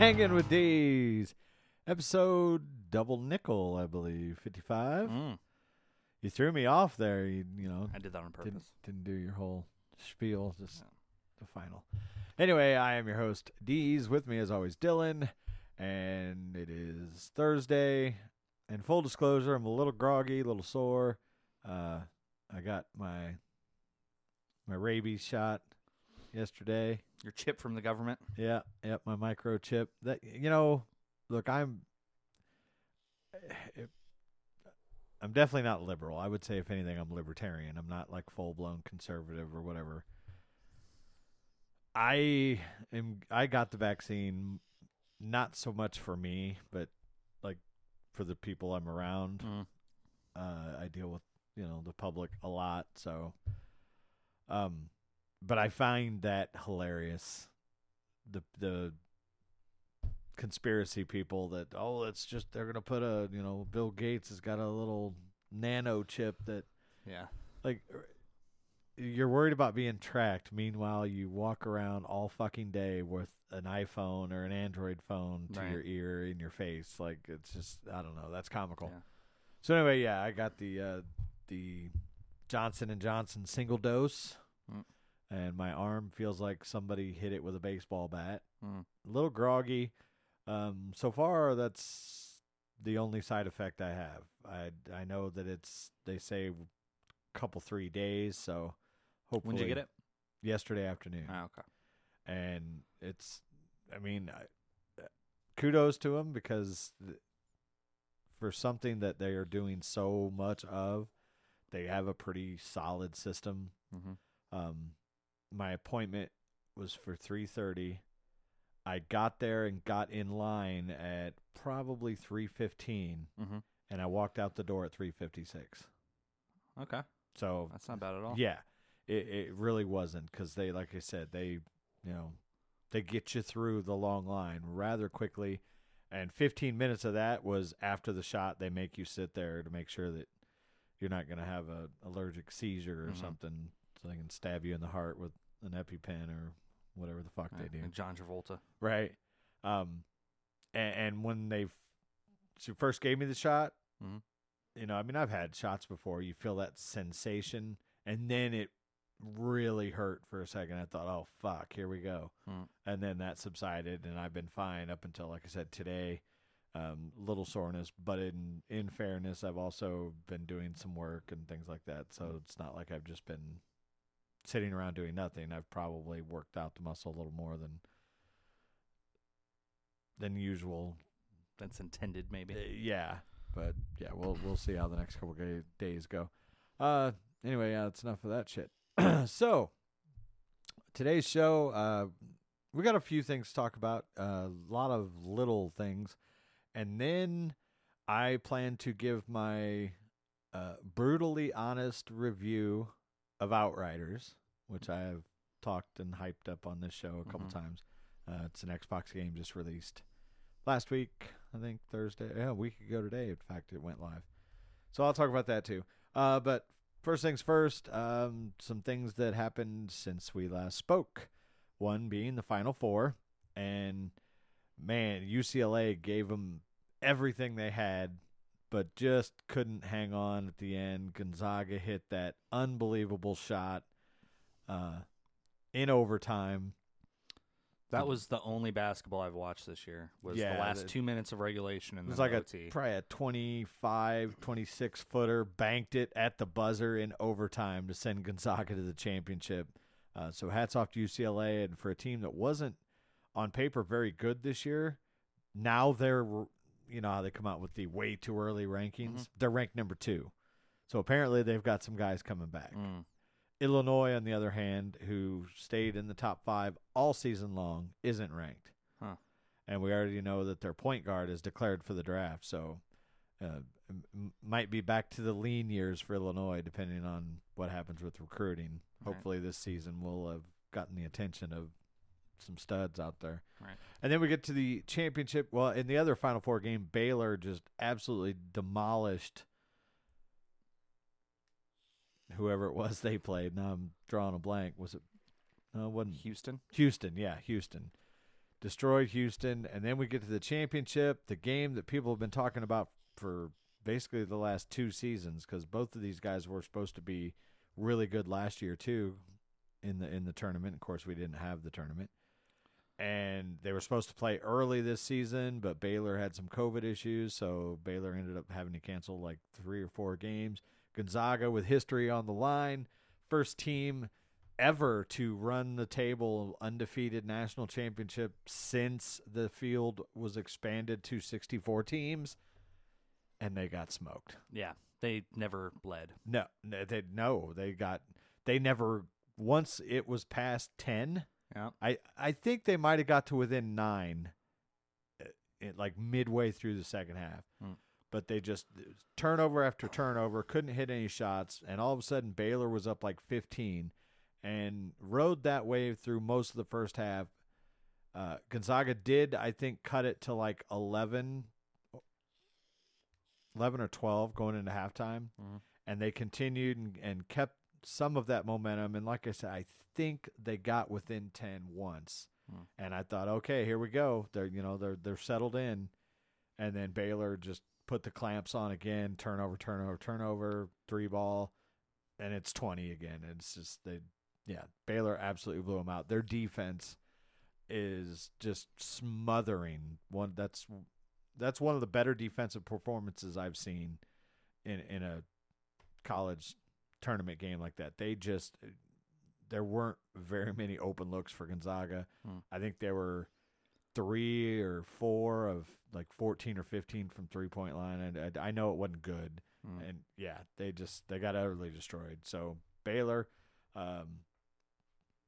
Hanging with D's, episode double nickel, I believe, fifty-five. Mm, You threw me off there. You, you know, I did that on didn't, purpose. didn't do your whole spiel, just the final. Anyway, I am your host, D's. With me, as always, Dylan, and it is Thursday. And full disclosure, I'm a little groggy, a little sore. Uh, I got my my rabies shot yesterday. Your chip from the government. Yeah, yep, my microchip. That you know, look, I'm it, I'm definitely not liberal. I would say if anything I'm libertarian. I'm not like full-blown conservative or whatever. I am I got the vaccine not so much for me, but like for the people I'm around. Mm. Uh I deal with, you know, the public a lot, so um but I find that hilarious. The the conspiracy people that oh it's just they're gonna put a you know Bill Gates has got a little nano chip that Yeah. like you're worried about being tracked. Meanwhile, you walk around all fucking day with an iPhone or an Android phone to Right. your ear in your face. Like it's just I don't know. That's comical. Yeah. So anyway, yeah, I got the uh, the Johnson and Johnson single dose, Mm. And my arm feels like somebody hit it with a baseball bat. Mm. A little groggy. Um, so far, that's the only side effect I have. I I know that it's they say a couple three days, so hopefully When'd you get it? yesterday afternoon Oh, okay. and it's i mean I, kudos to them because th- for something that they are doing so much of they have a pretty solid system Mm-hmm. um my appointment was for 3:30 i got there and got in line at probably 3:15 Mm-hmm. and i walked out the door at 3:56 Okay. so That's not bad at all. yeah, it it really wasn't because they, like I said, they you know they get you through the long line rather quickly, and 15 minutes of that was after the shot. They make you sit there to make sure that you're not going to have a allergic seizure or Mhm. something, so they can stab you in the heart with an EpiPen or whatever the fuck Yeah, they do and John Travolta. right? Um, and, and when they so first gave me the shot, Mhm. you know, I mean, I've had shots before. You feel that sensation, and then it really hurt for a second. I thought, oh fuck, here we go, Mm. and then that subsided, and I've been fine up until, like I said, today. Um, little soreness, but in in fairness, I've also been doing some work and things like that. So it's not like I've just been sitting around doing nothing. I've probably worked out the muscle a little more than than usual. That's intended, Uh, maybe. yeah, but yeah, we'll we'll see how the next couple days go. Uh, anyway, yeah, that's enough of that shit. so today's show, uh, we got a few things to talk about. A lot of little things, and then I plan to give my uh, brutally honest review of Outriders, which I have talked and hyped up on this show a couple Mhm. times. Uh, it's an Xbox game just released last week, I think Thursday. Yeah, a week ago today. In fact, it went live. So I'll talk about that too. Uh, but first things first, um, some things that happened since we last spoke. One being the Final Four, and man, UCLA gave them everything they had, but just couldn't hang on at the end. Gonzaga hit that unbelievable shot uh, in overtime. That was the only basketball I've watched this year. Was Yeah, the last two minutes of regulation and It was like a OT. probably a 25, 26 footer, banked it at the buzzer in overtime to send Gonzaga to the championship. Uh, so hats off to UCLA and for a team that wasn't on paper very good this year. Now they're, you know how they come out with the way too early rankings. Mm-hmm. They're ranked number two. So apparently they've got some guys coming back. Mm. Illinois, on the other hand, who stayed in the top five all season long, isn't ranked. Huh. And we already know that their point guard is declared for the draft. So uh, might be back to the lean years for Illinois, depending on what happens with recruiting. Right. Hopefully, this season we'll have gotten the attention of some studs out there. Right. And then we get to the championship. Well, in the other Final Four game, Baylor just absolutely demolished whoever it was they played. Now I'm drawing a blank. Was it? No, it wasn't Houston. Houston. Yeah, Houston. Destroyed Houston. And then we get to the championship, the game that people have been talking about for basically the last two seasons because both of these guys were supposed to be really good last year too in the in the tournament. Of course, we didn't have the tournament. And they were supposed to play early this season, but Baylor had some COVID issues, so Baylor ended up having to cancel like three or four games. Gonzaga with history on the line, first team ever to run the table undefeated national championship since the field was expanded to 64 teams and they got smoked. Yeah, they never bled. No, no, they no, they got they never once it was past 10 Yeah. I I think they might have got to within nine, uh, it, like midway through the second half. Hmm. But they just turnover after turnover, couldn't hit any shots, and all of a sudden Baylor was up like 15, and rode that wave through most of the first half. Uh, Gonzaga did, I think, cut it to like 11, 11 or 12 going into halftime, Mhm. and they continued and, and kept some of that momentum. And like I said, I think they got within 10 once. Hmm. And I thought, okay, here we go. They're you know they're they're settled in, and then Baylor just put the clamps on again. Turnover, turnover, turnover, three ball, and it's twenty again. It's just they, yeah, Baylor absolutely blew them out. Their defense is just smothering. One that's that's one of the better defensive performances I've seen in in a college tournament game like that. They just there weren't very many open looks for Gonzaga. Hmm. I think there were three or four of like 14 or 15 from three point line. And I, I know it wasn't good. Mm. And yeah, they just they got utterly destroyed. So Baylor, um,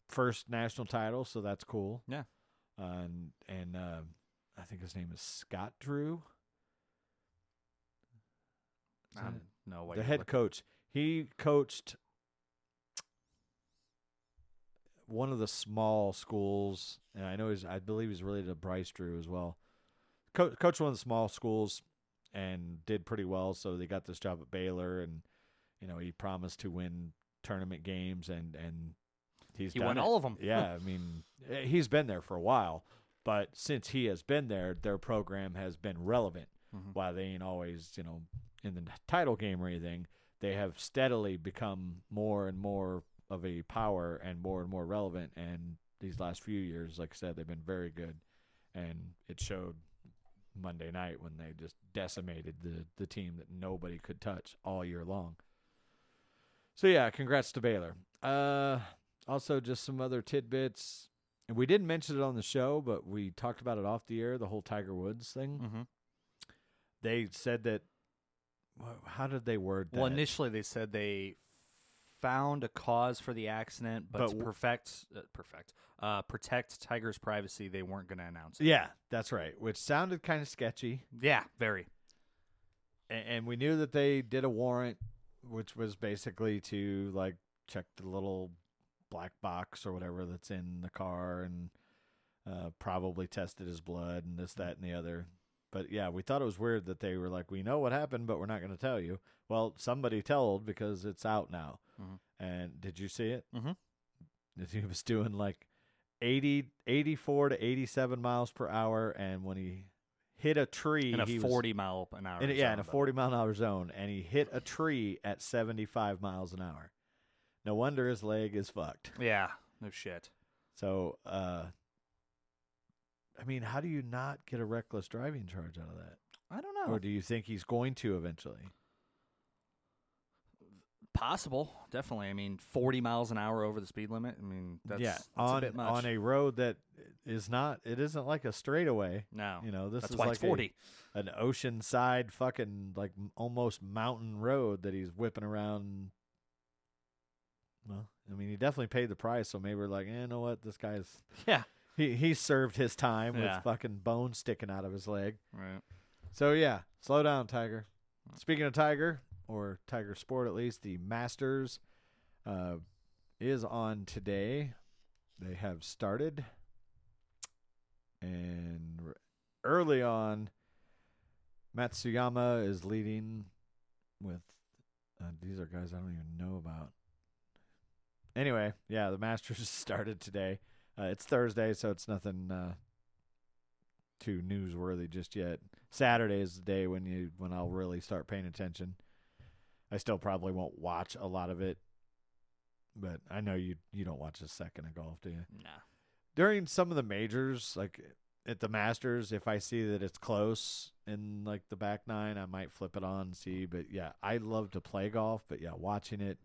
first national title, so that's cool. Yeah. and and uh, I think his name is Scott Drew. Is I don't know what the head coach. He coached one of the small schools, and I know he's. I believe he's related to Bryce Drew as well. Co- coached one of the small schools and did pretty well, so they got this job at Baylor, and you know he promised to win tournament games, and and he's He done won it. all of 'em. Yeah, I mean eh, he's been there for a while, but since he has been there, their program has been relevant. Mhm. While they ain't always, you know, in the title game or anything, they have steadily become more and more of a power and more and more relevant. And these last few years, like I said, they've been very good, and it showed Monday night when they just decimated the the team that nobody could touch all year long. So yeah, congrats to Baylor. Uh, also, just some other tidbits. And we didn't mention it on the show, but we talked about it off the air. The whole Tiger Woods thing. Mhm. They said that. How did they word that? Well, initially they said they found a cause for the accident, but, But to perfect, uh, perfect, uh, protect Tiger's privacy, they weren't going to announce it. yeah, that's right. Which sounded kind of sketchy. Yeah, very. and, and we knew that they did a warrant, which was basically to like check the little black box or whatever that's in the car and uh, probably tested his blood and this, that, and the other. But yeah, we thought it was weird that they were like, "We know what happened, but we're not going to tell you." Well, somebody told because it's out now. Mhm. And did you see it? Mhm. He was doing like 80, 84 to eighty-seven miles per hour, and when he hit a tree, In a he was- 40 mile an hour. in yeah, in a 40 mile an hour zone, and he hit a tree at 75 miles an hour. No wonder his leg is fucked. Yeah, no shit. So, uh, I mean, how do you not get a reckless driving charge out of that? I don't know. Or do you think he's going to eventually? Possible, definitely. I mean, 40 miles an hour over the speed limit. I mean, that's, yeah, that's on a bit much. on a road that is not. It isn't like a straightaway. no, You know, this that's is like it's a- 40. an oceanside fucking like almost mountain road that he's whipping around. Well, I mean, he definitely paid the price, so maybe we're like, eh, you know what, this guy's Yeah, he he served his time Yeah. with fucking bone sticking out of his leg. right. So yeah, slow down, Tiger. Speaking of Tiger or Tiger Sport, at least the Masters uh, is on today. They have started, and early on, Matsuyama is leading with. Uh, these are guys I don't even know about. Anyway, yeah, the Masters started today. Uh, it's Thursday, so it's nothing uh, too newsworthy just yet. Saturday is the day when you when I'll really start paying attention. I still probably won't watch a lot of it, but I know you you don't watch a second of golf, do you? Nah. During some of the majors, like at the Masters, if I see that it's close in like the back nine, I might flip it on and see. But yeah, I love to play golf, but yeah, watching it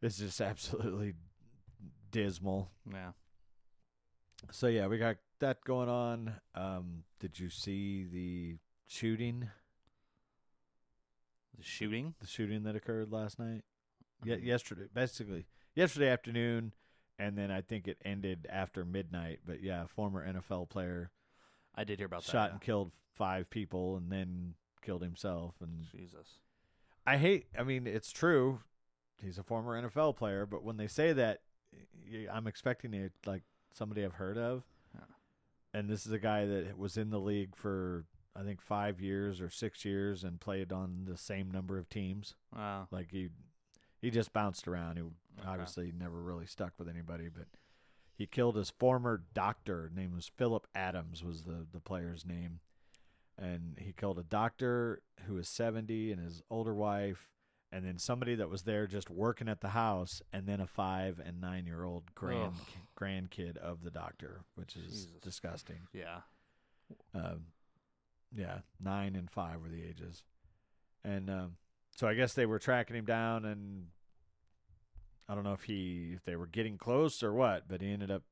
is just absolutely dismal. Yeah. So yeah, we got that going on. Um, did you see the shooting? The shooting. The shooting that occurred last night? Yeah, Mhm. yesterday, basically yesterday afternoon, and then I think it ended after midnight. But yeah, former NFL player I did hear about shot that. and killed five people, and then killed himself. And. Jesus. I hate. I mean, it's true. He's a former NFL player, but when they say that, I'm expecting it like somebody I've heard of. And this is a guy that was in the league for I think five years or six years and played on the same number of teams. Wow. Like he, he just bounced around. He Okay. obviously never really stuck with anybody, but he killed his former doctor. Name was Phillip Adams was the the player's name, and he killed a doctor who was seventy and his older wife, and then somebody that was there just working at the house, and then a five and nine year old grand Ugh. grandkid of the doctor, which is Jesus. disgusting. Yeah. Um, yeah, nine and five were the ages, and um, so I guess they were tracking him down, and I don't know if he if they were getting close or what, but he ended up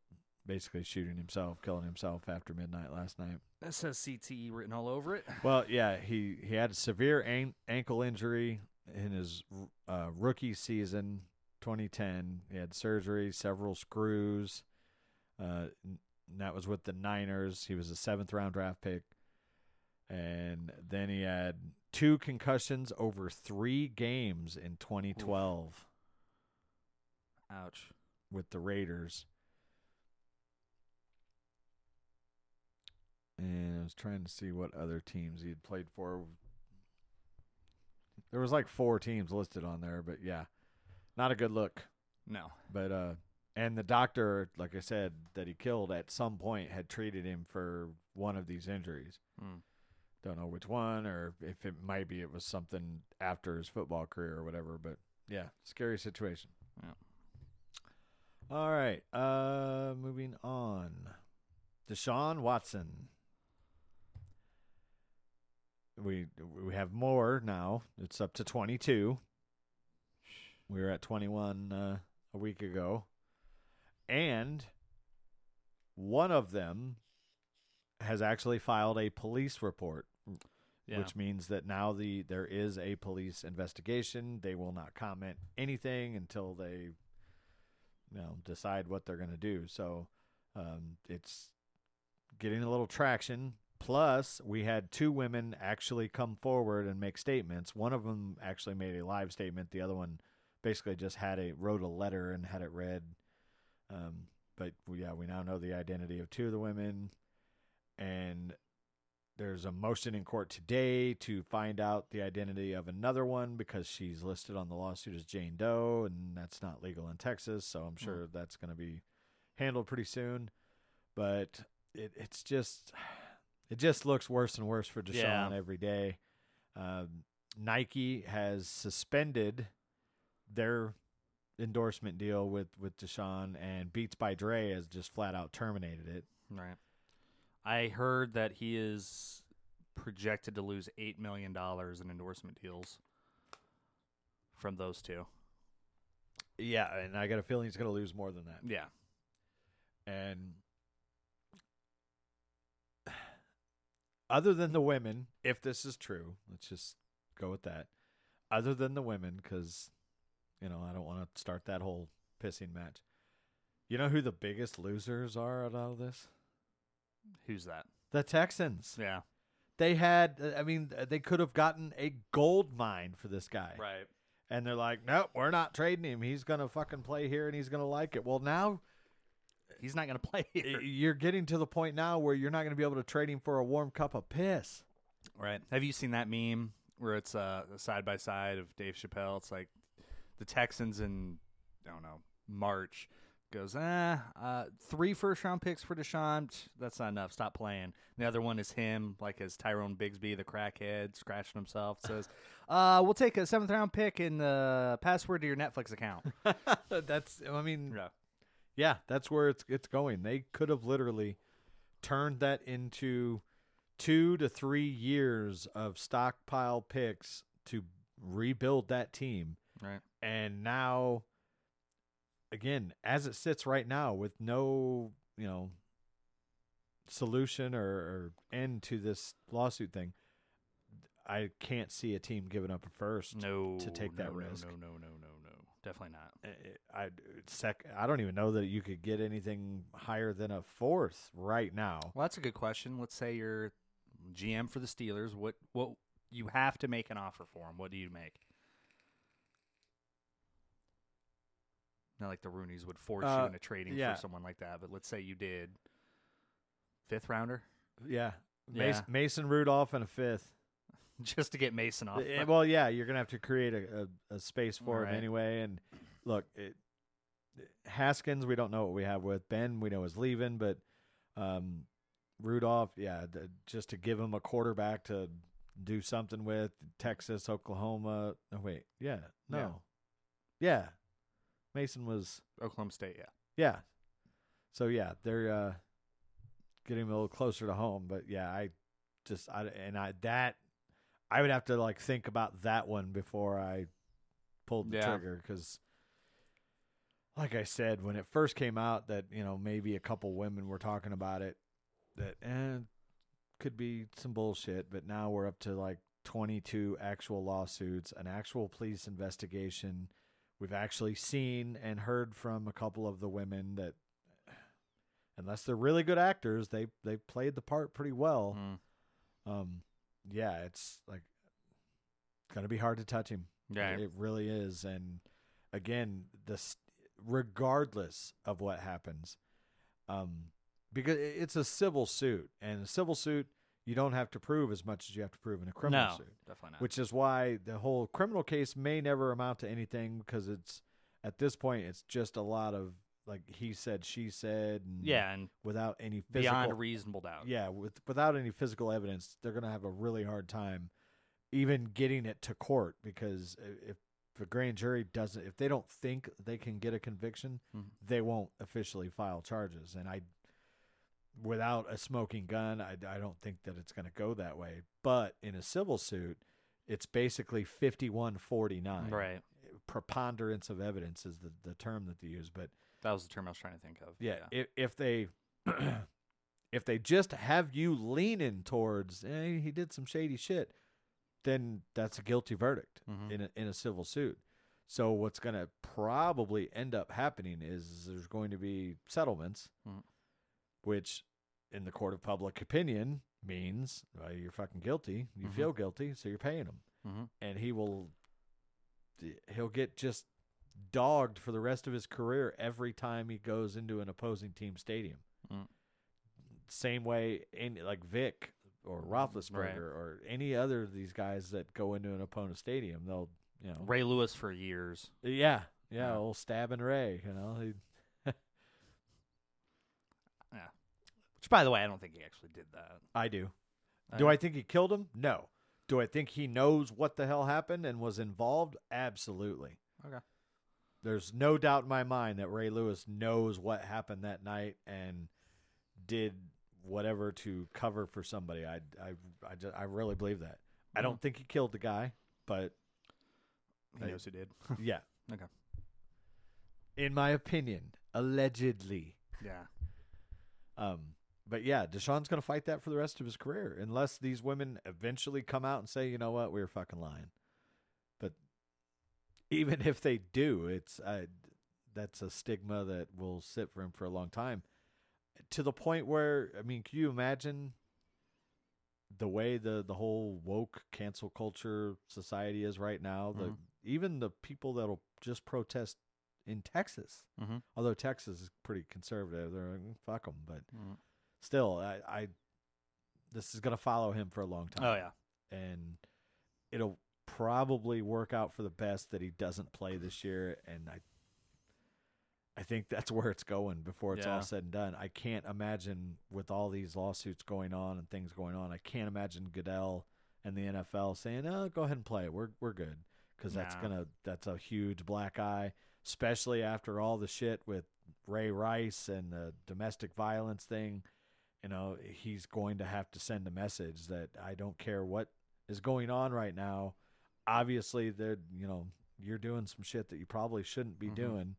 basically shooting himself, killing himself after midnight last night. That says CTE written all over it. Well, yeah, he he had a severe an- ankle injury in his uh, rookie season, 2010. He had surgery, several screws. Uh, and that was with the Niners. He was a seventh round draft pick, and then he had two concussions over three games in 2012 Ouch. with the Raiders. And I was trying to see what other teams he had played for. There was like four teams listed on there, but yeah, not a good look. No. But uh, and the doctor, like I said, that he killed at some point had treated him for one of these injuries. Hmm. Don't know which one, or if it might be it was something after his football career or whatever. But yeah, scary situation. Yeah. All right. Uh, moving on. Deshaun Watson. We we have more now. It's up to twenty two. We were at twenty one uh, a week ago, and one of them has actually filed a police report Yeah. which means that now the there is a police investigation. They will not comment anything until they, you know, decide what they're going to do. So um, it's getting a little traction. Plus, we had two women actually come forward and make statements. One of them actually made a live statement. The other one basically just had a wrote a letter and had it read. Um, but yeah, we now know the identity of two of the women, and there's a motion in court today to find out the identity of another one because she's listed on the lawsuit as Jane Doe, and that's not legal in Texas. So I'm sure that's going to be handled pretty soon. But it, it's just, it just looks worse and worse for Deshaun Yeah. every day. Um, Nike has suspended their endorsement deal with with Deshaun, and Beats by Dre has just flat out terminated it. Right. I heard that he is projected to lose eight million dollars in endorsement deals from those two. Yeah, and I got a feeling he's going to lose more than that. Yeah. And other than the women, if this is true, let's just go with that. Other than the women, because you know I don't want to start that whole pissing match. You know who the biggest losers are out of this? Who's that? The Texans. Yeah. They had, uh, I mean, uh, they could have gotten a gold mine for this guy. Right. And they're like, nope, we're not trading him. He's going to fucking play here and he's going to like it. Well, now He's not going to play here. you're getting to the point now where you're not going to be able to trade him for a warm cup of piss. Right. Have you seen that meme where it's uh, side by side of Dave Chappelle? It's like the Texans in I don't know March goes, eh, uh, three first round picks for Deshaun. That's not enough. Stop playing. The other one is him, like as Tyrone Biggums, the crackhead, scratching himself. Says, uh, "We'll take a seventh round pick and the password to your Netflix account." that's, I mean, yeah. Yeah, that's where it's it's going. They could have literally turned that into two to three years of stockpile picks to rebuild that team. Right. and now again as it sits right now with no you know solution or, or end to this lawsuit thing i can't see a team giving up a first No. to take that no, risk. No. No. No. No. Definitely not. I- I sec I don't even know that you could get anything higher than a fourth right now. Well, that's a good question. Let's say you're GM for the Steelers. What what you have to make an offer for him? What do you make? Not like the Rooneys would force Uh, you into trading yeah. for someone like that, but let's say you did fifth rounder Yeah. Yeah. Mason, Mason Rudolph and a fifth. just to get Mason off. Eh, well, yeah, you're gonna have to create a, a, a space for him anyway. And look, it, Haskins, we don't know what we have with Ben. We know is leaving, but um, Rudolph, yeah, th- just to give him a quarterback to do something with Texas, Oklahoma. Oh, wait, yeah, no, yeah. Mason was Oklahoma State, yeah. yeah. So yeah, they're uh, getting a little closer to home. But yeah, I just I and I that I would have to like think about that one before I pulled the Yeah. trigger because, like I said, when it first came out that you know maybe a couple women were talking about it, that eh, could be some bullshit. But now we're up to like twenty two actual lawsuits, an actual police investigation. We've actually seen and heard from a couple of the women that, unless they're really good actors, they they played the part pretty well. Mm. Um, yeah, it's like gonna be hard to touch him. Yeah. it really is. And again, this regardless of what happens, um, because it's a civil suit, and a civil suit you don't have to prove as much as you have to prove in a criminal no, suit definitely not. which is why the whole criminal case may never amount to anything because it's at this point it's just a lot of like he said she said and yeah, and without any physical beyond reasonable doubt. yeah with without any physical evidence they're going to have a really hard time even getting it to court because if the grand jury doesn't if they don't think they can get a conviction Mhm. they won't officially file charges and i without a smoking gun i, I don't think that it's going to go that way but in a civil suit it's basically 5149 Right. preponderance of evidence is the, the term that they use but That was the term I was trying to think of. yeah, If, if they if they just have you leaning towards eh, he did some shady shit, then that's a guilty verdict Mhm. in a, in a civil suit. So what's going to probably end up happening is there's going to be settlements, Mhm. which in the court of public opinion means well, you're fucking guilty. You Mhm. feel guilty, so you're paying him, hmm and he will he'll get just dogged for the rest of his career every time he goes into an opposing team stadium. Mm. Same way, in like Vic or Roethlisberger Right. or any other of these guys that go into an opponent stadium, they'll you know, Ray Lewis for years. yeah, yeah, Yeah. old stabbing Ray, you know, he, Which, by the way, I don't think he actually did that. I do. Do I think he killed him? No. Do I think he knows what the hell happened and was involved? Absolutely. Okay. There's no doubt in my mind that Ray Lewis knows what happened that night and did whatever to cover for somebody. I I I, just, I really believe that. I Mhm. don't think he killed the guy, but He Hey. knows who did. yeah. Okay. In my opinion, allegedly. yeah. Um, but yeah, Deshaun's going to fight that for the rest of his career, unless these women eventually come out and say, you know what, we were fucking lying. Even if they do, it's uh, that's a stigma that will sit for him for a long time. To the point where, I mean, can you imagine the way the the whole woke cancel culture society is right now? The Mhm. even the people that'll just protest in Texas Mhm. although Texas is pretty conservative, they're like, "Mm, fuck them. But Mhm. still, I, I this is gonna follow him for a long time. Oh yeah. and it'll probably work out for the best that he doesn't play this year. And I, I think that's where it's going before it's Yeah. all said and done. I can't imagine with all these lawsuits going on and things going on. I can't imagine Goodell and the NFL saying, "Oh, go ahead and play. We're we're good." Because that's Nah. gonna that's a huge black eye, especially after all the shit with Ray Rice and the domestic violence thing. You know, he's going to have to send a message that I don't care what is going on right now. Obviously, they're you know you're doing some shit that you probably shouldn't be Mhm. doing.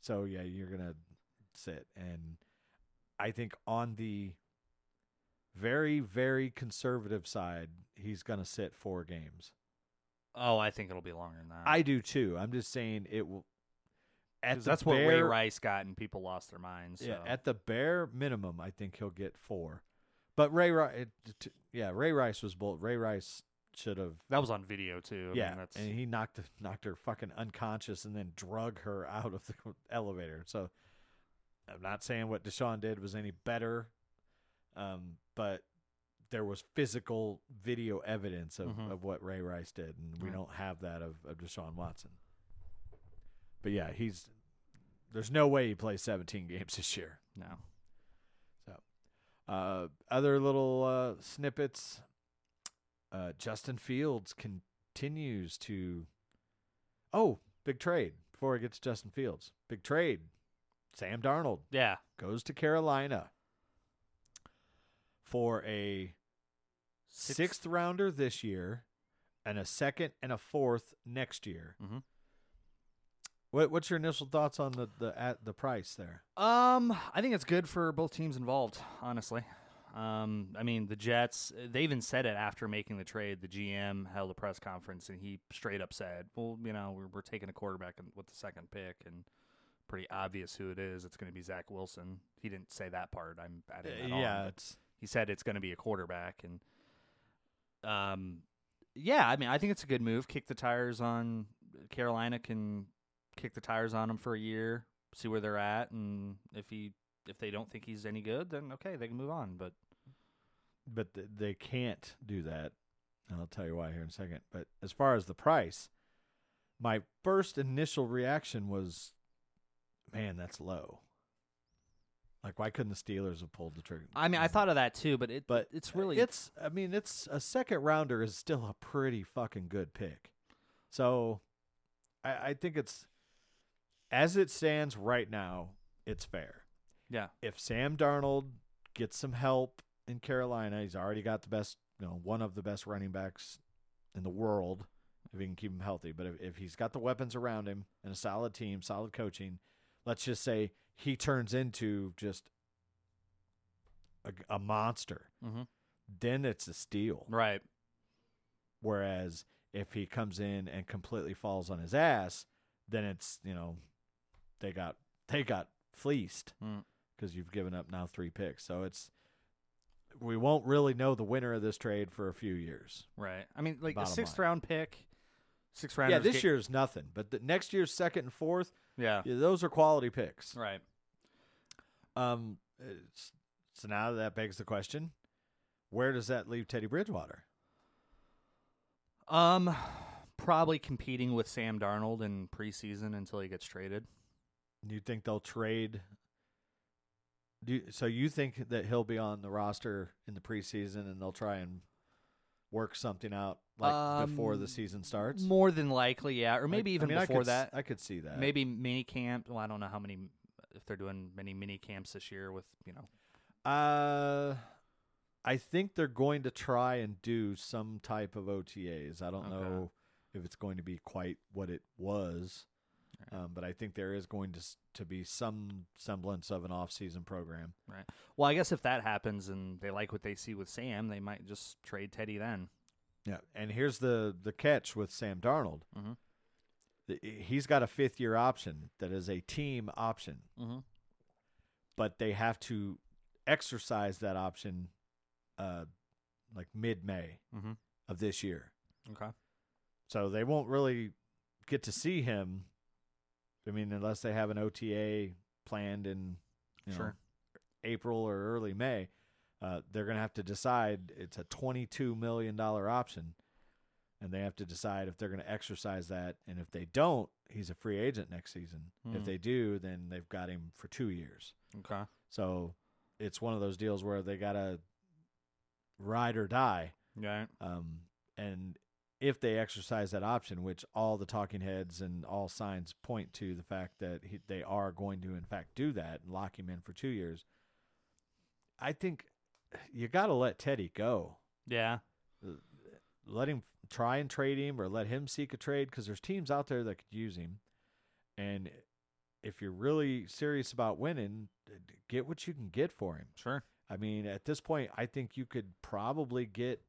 So yeah, you're gonna sit, and I think on the very very conservative side, he's gonna sit four games. Oh, I think it'll be longer than that. I do too. I'm just saying it will. At that's what Ray bare- Rice got, and people lost their minds. Yeah, at the bare minimum, I think he'll get four. But Ray Rice, yeah, Ray Rice was bull. Ray Rice should have. that was on video too. I yeah, mean, that's and he knocked knocked her fucking unconscious and then drug her out of the elevator. So I'm not saying what Deshaun did was any better, um, but there was physical video evidence of, Mhm. of what Ray Rice did, and we Right. don't have that of, of Deshaun Watson. But yeah, he's there's no way he plays 17 games this year. no. So, uh, other little uh, snippets. Uh, Justin Fields continues to. Oh, big trade! Before I get to Justin Fields, big trade. Sam Darnold Yeah. goes to Carolina for a Sixth. sixth rounder this year and a second and a fourth next year. Mhm. What, what's your initial thoughts on the the at the price there? Um, I think it's good for both teams involved. Honestly, um, I mean the Jets. They even said it after making the trade. The GM held a press conference and he straight up said, "Well, you know, we're, we're taking a quarterback with the second pick, and pretty obvious who it is. It's going to be Zach Wilson." He didn't say that part. I'm adding that on, yeah, it's he said it's going to be a quarterback, and um, yeah, I mean, I think it's a good move. Kick the tires on Carolina can kick the tires on him for a year, see where they're at, and if he if they don't think he's any good, then okay, they can move on. But but th- they can't do that. And I'll tell you why here in a second. But as far as the price, my first initial reaction was, man, that's low. Like, why couldn't the Steelers have pulled the trigger? I mean, I thought of that too, but it but it's really it's. I mean, it's a second rounder is still a pretty fucking good pick. So, I, I think it's as it stands right now, it's fair. yeah, if Sam Darnold gets some help in Carolina, he's already got the best, you know, one of the best running backs in the world if he can keep him healthy. But if, if he's got the weapons around him and a solid team, solid coaching, let's just say he turns into just a, a monster, hmm then it's a steal. right, Whereas if he comes in and completely falls on his ass, then it's you know they got they got fleeced Mm. because you've given up now three picks. So it's we won't really know the winner of this trade for a few years. right. I mean, like a sixth line. round pick, sixth round. yeah, this year is nothing, but the next year's second and fourth, yeah, yeah, those are quality picks. right. Um, it's, so now that begs the question: Where does that leave Teddy Bridgewater? Um, probably competing with Sam Darnold in preseason until he gets traded. You think they'll trade? Do you, so you think that he'll be on the roster in the preseason and they'll try and work something out like before the Um, season starts? More than likely, yeah, or Like, maybe I even mean, I before could that. I could see that. Maybe mini camp. Well, I don't know how many if they're doing many mini camps this year with you know. Uh, I think they're going to try and do some type of OTAs. I don't Okay. know if it's going to be quite what it was, um, but I think there is going to to be some semblance of an off-season program. Right. Well, I guess if that happens and they like what they see with Sam, they might just trade Teddy then. Yeah, and here's the the catch with Sam Darnold. Mhm. The- He's got a fifth year option that is a team option, Mm-hmm. but they have to exercise that option, uh, like mid May Mm-hmm. of this year. Okay. So they won't really get to see him. I mean, unless they have an OTA planned in you know, Sure. April or early May, uh, they're going to have to decide. It's a twenty-two million dollar option, and they have to decide if they're going to exercise that. And if they don't, he's a free agent next season. If Hmm. they do, then they've got him for two years. Okay. So it's one of those deals where they got to ride or die. Yeah. Um, and if they exercise that option, which all the talking heads and all signs point to the fact that he, they are going to, in fact, do that and lock him in for two years, I think you got to let Teddy go. Yeah. Let him try and trade him or let him seek a trade because there's teams out there that could use him. And if you're really serious about winning, get what you can get for him. Sure. I mean, at this point, I think you could probably get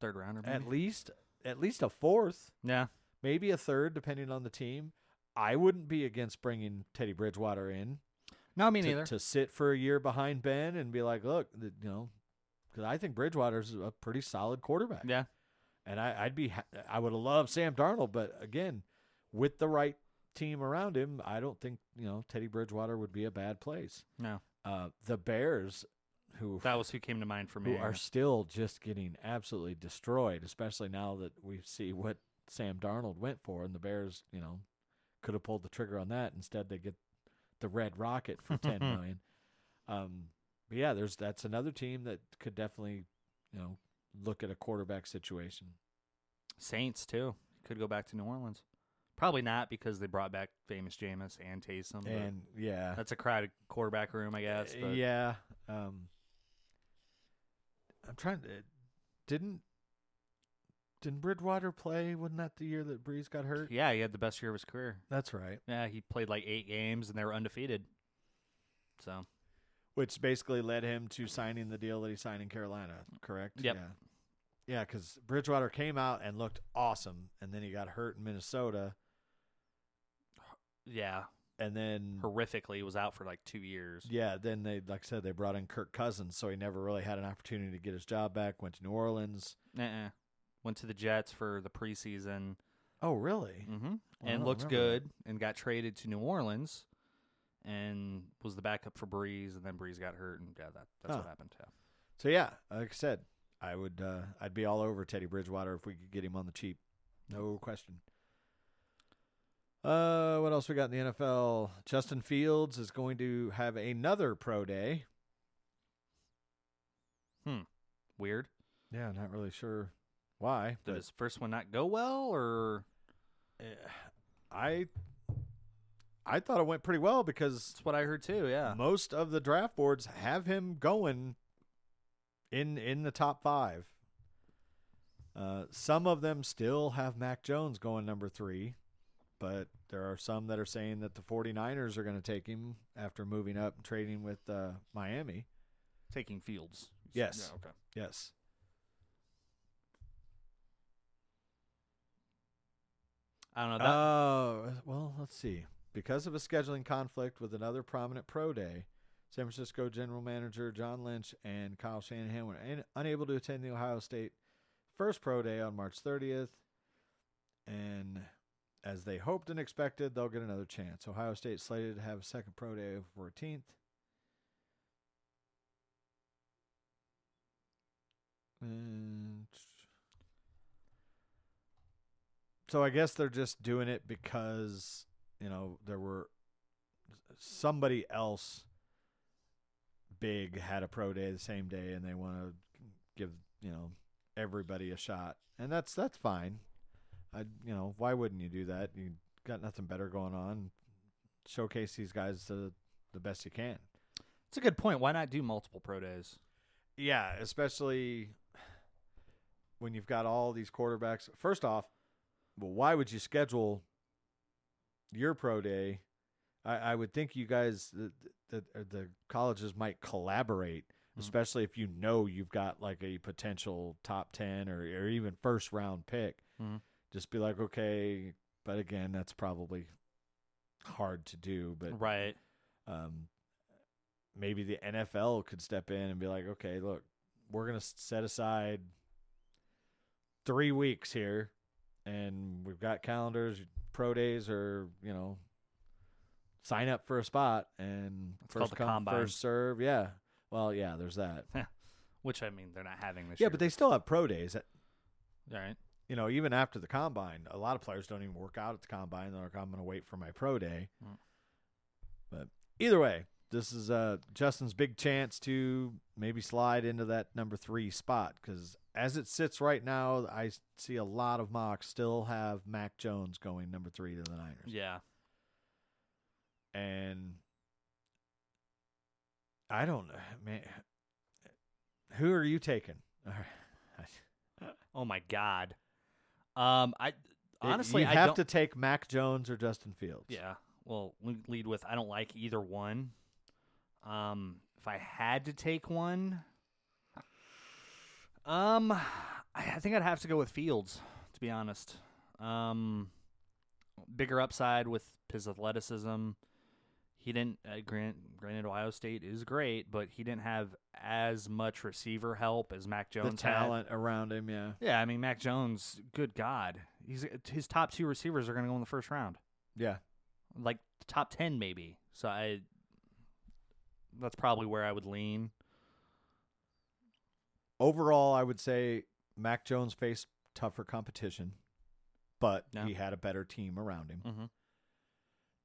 Third rounder. at least at least a fourth, Yeah. maybe a third, depending on the team. I wouldn't be against bringing Teddy Bridgewater in No, me to, neither. to sit for a year behind Ben and be like, look, th- you know, because I think Bridgewater's a pretty solid quarterback. yeah. and I, I'd be ha- I would have loved Sam Darnold, but again, with the right team around him, I don't think you know Teddy Bridgewater would be a bad place. No. Uh, the Bears, who That was who came to mind for me. who are still just getting absolutely destroyed, especially now that we see what Sam Darnold went for, and the Bears, you know, could have pulled the trigger on that. Instead, they get the Red Rocket for ten million. Um, but yeah, there's that's another team that could definitely, you know, look at a quarterback situation. Saints too. Could go back to New Orleans. Probably not because they brought back famous Jameis and Taysom. And yeah, that's a crowded quarterback room, I guess. But yeah. Um, I'm trying to. Didn't didn't Bridgewater play? Wasn't that the year that Brees got hurt? yeah, he had the best year of his career. That's right. Yeah, he played like eight games and they were undefeated. So Which basically led him to signing the deal that he signed in Carolina. Correct. Yep. Yeah. Yeah, because Bridgewater came out and looked awesome, and then he got hurt in Minnesota, yeah, and then horrifically was out for like two years. yeah, then they like I said they brought in Kirk Cousins, so he never really had an opportunity to get his job back. Went to New Orleans. Uh-uh. Went to the Jets for the preseason. Oh, really? Mm-hmm. Well, and looked that. good and got traded to New Orleans and was the backup for Brees and then Brees got hurt and yeah that that's Huh. what happened. Yeah. So yeah, like I said, I would uh, I'd be all over Teddy Bridgewater if we could get him on the cheap, no question. Uh, what else we got in the NFL? Justin Fields is going to have another pro day. Hmm. Weird. Yeah, not really sure why, Did his first one not go well or eh, I I thought it went pretty well because that's what I heard too, yeah. most of the draft boards have him going in in the top five. Uh, some of them still have Mac Jones going number three, but there are some that are saying that the 49ers are going to take him after moving up and trading with uh, Miami. Taking Fields. Yes. Yeah, okay. Yes. I don't know. That, Oh, well, let's see. Because of a scheduling conflict with another prominent pro day, San Francisco general manager John Lynch and Kyle Shanahan were un- unable to attend the Ohio State first pro day on March 30th. And as they hoped and expected, they'll get another chance. Ohio State slated to have a second pro day of 14th. And so I guess they're just doing it because you know there were somebody else big had a pro day the same day, and they want to give you know everybody a shot, and that's that's fine. I you know why wouldn't you do that? You got nothing better going on. Showcase these guys the the best you can. It's a good point. Why not do multiple pro days? Yeah, especially when you've got all these quarterbacks. First off, well, why would you schedule your pro day? I, I would think you guys, the, the, the colleges might collaborate, Mhm. especially if you know you've got like a potential top 10 or, or even first round pick. Mhm. Just be like, okay, but again, that's probably hard to do. But Right. um, maybe the NFL could step in and be like, okay, look, we're going to set aside three weeks here, and we've got calendars, pro days, or you know, sign up for a spot and It's first come, combine. first serve. Yeah. Well, yeah, there's that. Which I mean, they're not having this Yeah, year. but they still have pro days. All right. You know, even after the combine, a lot of players don't even work out at the combine. They're like, I'm going to wait for my pro day. Mm. But either way, this is uh, Justin's big chance to maybe slide into that number three spot because as it sits right now, I see a lot of mocks still have Mac Jones going number three to the Niners. Yeah. And I don't know, man. Who are you taking? All right. Oh my God. Um, I honestly you I have don't, to take Mac Jones or Justin Fields. Yeah. Well, we lead with I don't like either one. Um, if I had to take one, um, I, I think I'd have to go with Fields. To be honest, um, bigger upside with his athleticism. He didn't. Uh, grant, granted, Ohio State is great, but he didn't have as much receiver help as Mac the Jones had. talent around him. Yeah. Yeah, I mean Mac Jones. Good God, he's his top two receivers are going to go in the first round Yeah. like top 10 maybe so i that's probably where i would lean Overall, I would say Mac Jones faced tougher competition, but he had a better team around him. mm-hmm.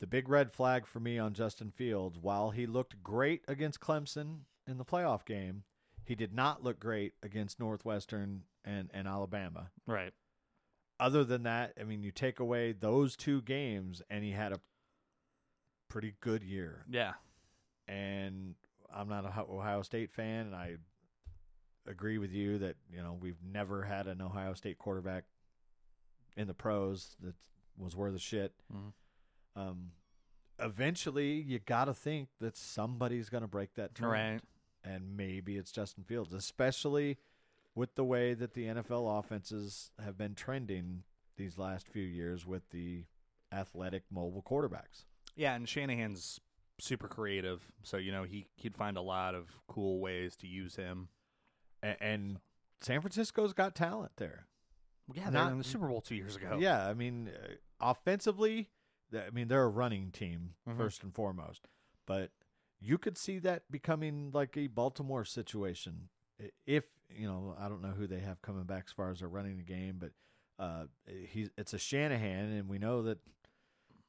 The big red flag for me on Justin Fields, while he looked great against Clemson in the playoff game, he did not look great against Northwestern and, and Alabama. right Other than that, I mean, you take away those two games, and he had a pretty good year. yeah and I'm not a Ohio- State fan, and I agree with you that you know we've never had an Ohio State quarterback in the pros that was worth a shit. Mm Mhm. Um, eventually, you got to think that somebody's going to break that trend, right and maybe it's Justin Fields, especially with the way that the NFL offenses have been trending these last few years with the athletic mobile quarterbacks. yeah and shanahan's super creative so you know he he'd find a lot of cool ways to use him and, and San Francisco's got talent there. yeah they Not- in the super bowl two years ago Yeah, I mean, uh, offensively, I mean they're a running team Mhm. first and foremost, but you could see that becoming like a Baltimore situation if you know. I don't know who they have coming back as far as they're running the game, but uh, he's it's a Shanahan, and we know that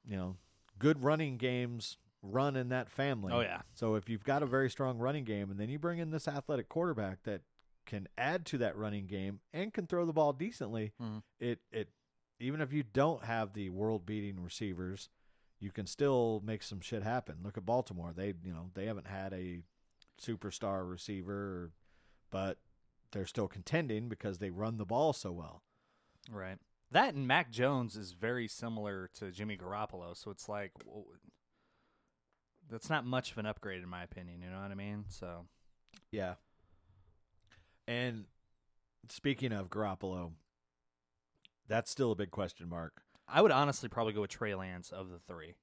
you know good running games run in that family. oh yeah So if you've got a very strong running game and then you bring in this athletic quarterback that can add to that running game and can throw the ball decently, Mhm. it it even if you don't have the world beating receivers, you can still make some shit happen. Look at Baltimore. They you know, they haven't had a superstar receiver but they're still contending because they run the ball so well. right that and mac jones is very similar to jimmy garoppolo so it's like that's not much of an upgrade in my opinion you know what i mean so Yeah. And speaking of Garoppolo, that's still a big question mark. i would honestly probably go with trey lance of the three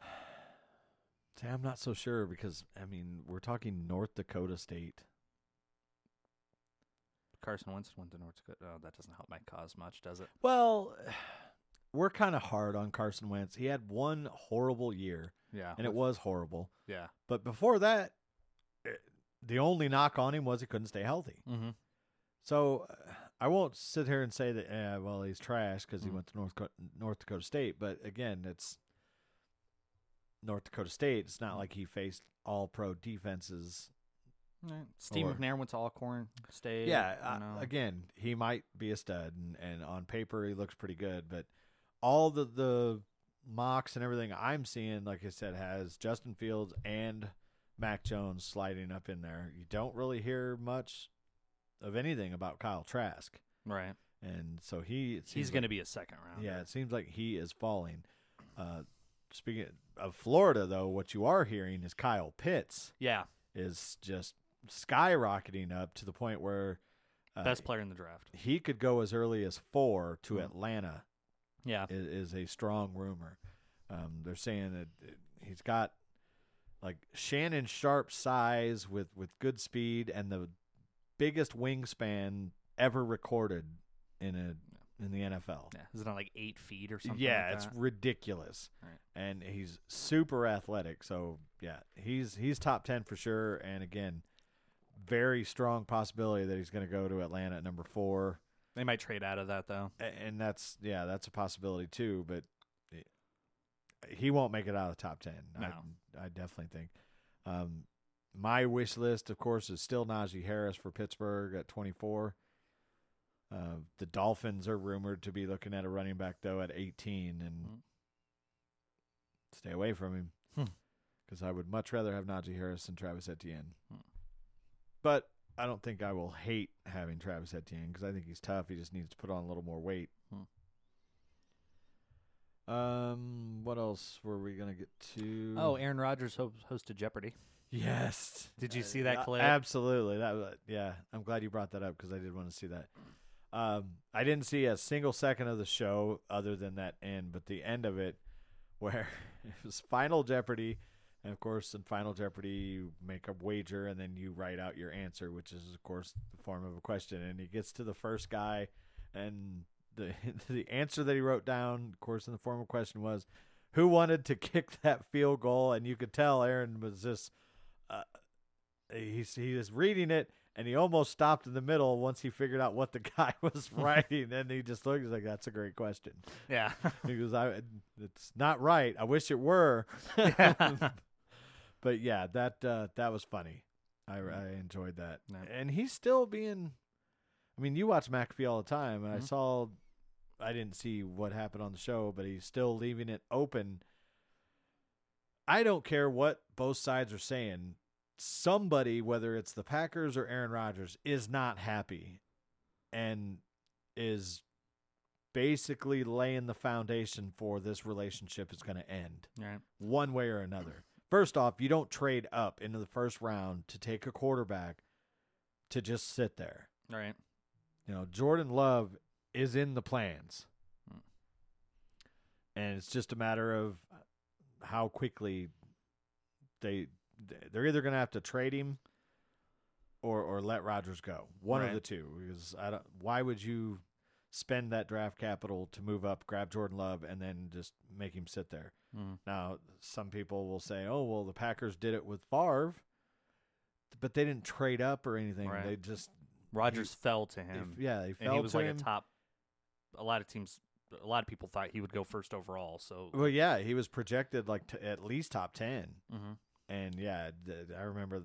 See, I'm not so sure because I mean we're talking North Dakota State. Carson Wentz went to North Dakota. Oh, that doesn't help my cause much, does it? Well, we're kind of hard on Carson Wentz. He had one horrible year, Yeah, and it was horrible. Yeah. But before that, eh, the only knock on him was he couldn't stay healthy. Mm-hmm. So uh, I won't sit here and say that, eh, well, he's trash because he Mhm. went to North Co- North Dakota State. But again, it's North Dakota State. It's not like he faced all pro defenses Steve Or- McNair went to Alcorn State. Yeah, you uh, again, he might be a stud, and, and on paper he looks pretty good. But all the the mocks and everything I'm seeing, like I said, has Justin Fields and Mac Jones sliding up in there. You don't really hear much of anything about Kyle Trask, Right. and so he He's going to be a second round. yeah, it seems like he is falling. Uh, speaking of Florida, though, what you are hearing is Kyle Pitts Yeah. is just skyrocketing up to the point where uh, Best player in the draft. he could go as early as four to Mhm. Atlanta. Yeah. Is, is a strong rumor. Um, they're saying that he's got like Shannon Sharpe size with with good speed and the biggest wingspan ever recorded in a in the NFL. Yeah. Is it not like eight feet or something? Yeah, like it's ridiculous. Right. And he's super athletic. So yeah, he's he's top ten for sure. And again, very strong possibility that he's going to go to Atlanta at number four. They might trade out of that though. And that's yeah, that's a possibility too. But he- won't make it out of the top ten. No. I, I definitely think. Um, my wish list, of course, is still Najee Harris for Pittsburgh at twenty four. Uh, the Dolphins are rumored to be looking at a running back though at 18, and Mhm. stay away from him Hmm. because I would much rather have Najee Harris than Travis Etienne. Hmm. But I don't think I will hate having Travis Etienne because I think he's tough. He just needs to put on a little more weight. Um, what else were we gonna get to? Oh, Aaron Rodgers ho- hosted Jeopardy. yes. Did you see that Uh, clip? Absolutely. That was, yeah. I'm glad you brought that up because I did want to see that. Um, I didn't see a single second of the show other than that end, but the end of it, where it was Final Jeopardy, and of course, in Final Jeopardy, you make a wager and then you write out your answer, which is, of course, the form of a question. And he gets to the first guy, and the the answer that he wrote down, of course, in the form of question was, "Who wanted to kick that field goal?" And you could tell Aaron was just uh, he's he was reading it and he almost stopped in the middle once he figured out what the guy was writing. And he just looked he's like that's a great question. Yeah. he goes I it's not right. I wish it were. But yeah that uh, that was funny. I, I enjoyed that. Yeah. and he's still being I mean you watch McAfee all the time and I Mhm. saw I didn't see what happened on the show but he's still leaving it open I don't care what both sides are saying. Somebody, whether it's the Packers or Aaron Rodgers, is not happy and is basically laying the foundation for this relationship is going to end right. one way or another. First off, you don't trade up into the first round to take a quarterback to just sit there. Right. You know, Jordan Love is in the plans. Hmm. And it's just a matter of how quickly they they're either going to have to trade him or or let Rodgers go. One of the two because I don't why would you spend that draft capital to move up, grab Jordan Love and then just make him sit there? Mm. Now, some people will say, "Oh, well, the Packers did it with Favre." But they didn't trade up or anything. Right. They just Rodgers fell to him. yeah, and fell he was to like him. a top. A lot of teams, a lot of people thought he would go first overall. So, Well, yeah, he was projected like to at least top ten, Mhm. and yeah, th- I remember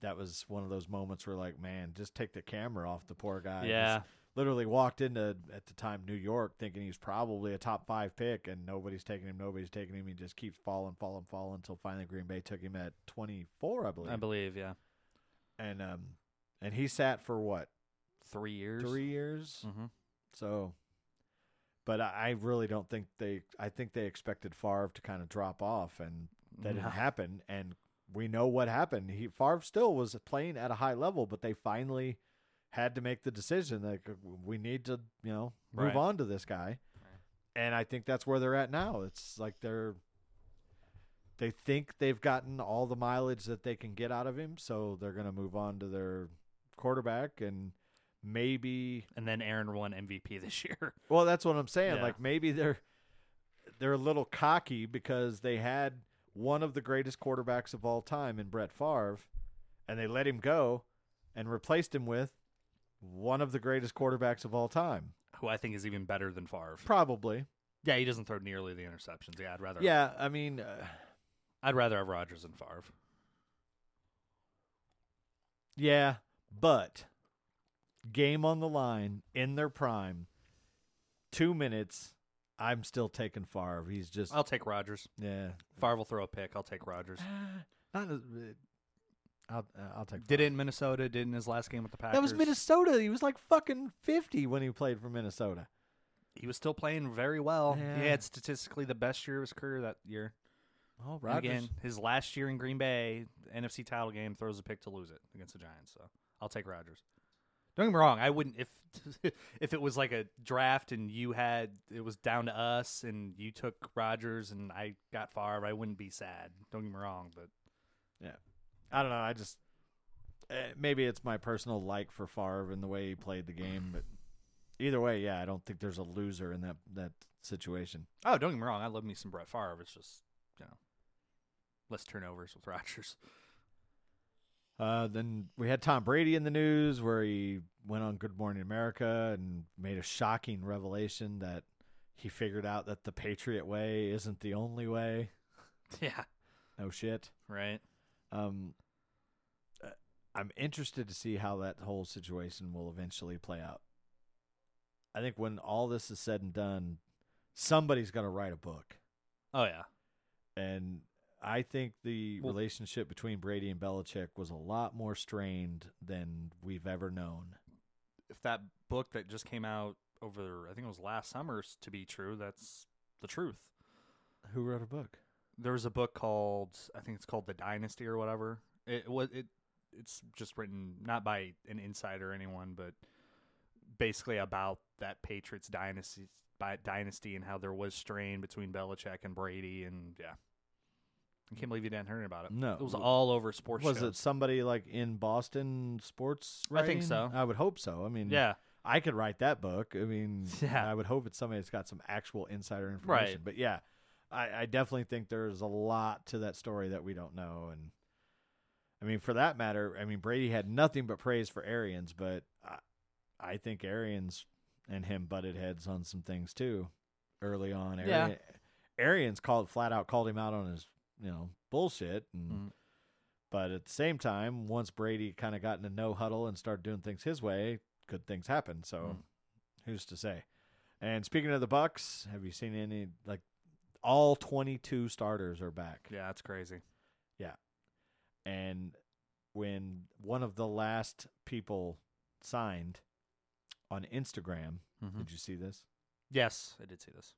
that was one of those moments where like, man, just take the camera off the poor guy. Yeah, literally walked into at the time New York thinking he's probably a top five pick, and nobody's taking him, nobody's taking him. He just keeps falling, falling, falling until finally Green Bay took him at twenty four, I believe, I believe, yeah, and um, and he sat for what three years. three years, Mm-hmm. so. But I I really don't think they. I think they expected Favre to kind of drop off, and that didn't happen, and we know what happened. He Favre still was playing at a high level, but they finally had to make the decision that uh, we need to, you know, move Right. on to this guy. And I think that's where they're at now. It's like they're they think they've gotten all the mileage that they can get out of him, so they're going to move on to their quarterback and maybe And then Aaron won MVP this year. well, that's what I'm saying. Yeah. Like maybe they're they're a little cocky because they had one of the greatest quarterbacks of all time in Brett Favre, and they let him go and replaced him with one of the greatest quarterbacks of all time. who I think is even better than Favre. Probably. Yeah, he doesn't throw nearly the interceptions. Yeah, I'd rather. Yeah, I mean, uh, I'd rather have Rodgers than Favre. yeah, but game on the line in their prime, two minutes, I'm still taking Favre. He's just I'll take Rodgers. yeah. Favre will throw a pick. I'll take Rodgers. Not I'll uh, I'll take. Did Favre. it in Minnesota. Did in his last game with the Packers. That was Minnesota. He was like fucking fifty when he played for Minnesota. He was still playing very well. He had statistically the best year of his career that year. Oh, And Rodgers. again, his last year in Green Bay, NFC title game, throws a pick to lose it against the Giants. So I'll take Rodgers. Don't get me wrong. I wouldn't if if it was like a draft and you had it was down to us and you took Rodgers and I got Favre. I wouldn't be sad. Don't get me wrong, but yeah, I don't know. I just uh, maybe it's my personal like for Favre and the way he played the game, but either way, yeah, I don't think there's a loser in that that situation. oh, don't get me wrong. I love me some Brett Favre. It's just you know less turnovers with Rodgers. Uh, then we had Tom Brady in the news where he went on Good Morning America and made a shocking revelation that he figured out that the Patriot way isn't the only way. yeah, No shit. right. Um, uh, I'm interested to see how that whole situation will eventually play out. I think when all this is said and done, somebody's going to write a book. Oh yeah. And I think the Well- relationship between Brady and Belichick was a lot more strained than we've ever known. if that book that just came out over I think it was last summer's to be true, that's the truth. Who wrote a book? There was a book called I think it's called The Dynasty or whatever. It was it it's just written not by an insider or anyone, but basically about that Patriots dynasty by dynasty and how there was strain between Belichick and Brady and yeah. I can't believe you didn't hear about it. No. It was all over sports was shows. it somebody like in Boston sports? I think so. I would hope so. I mean, Yeah. I could write that book. I mean, Yeah. I would hope it's somebody that's got some actual insider information. Right. But yeah, I, I definitely think there's a lot to that story that we don't know. And I mean, for that matter, I mean, Brady had nothing but praise for Arians, but I, I think Arians and him butted heads on some things too early on. Yeah. Arians called flat out called him out on his, you know, bullshit. And, Mm. But at the same time, once Brady kind of got in a no huddle and started doing things his way, good things happen. So Mm. who's to say? And speaking of the Bucs, have you seen any like all 22 starters are back? Yeah, that's crazy. Yeah. And when one of the last people signed on Instagram, Mhm. did you see this? Yes, I did see this.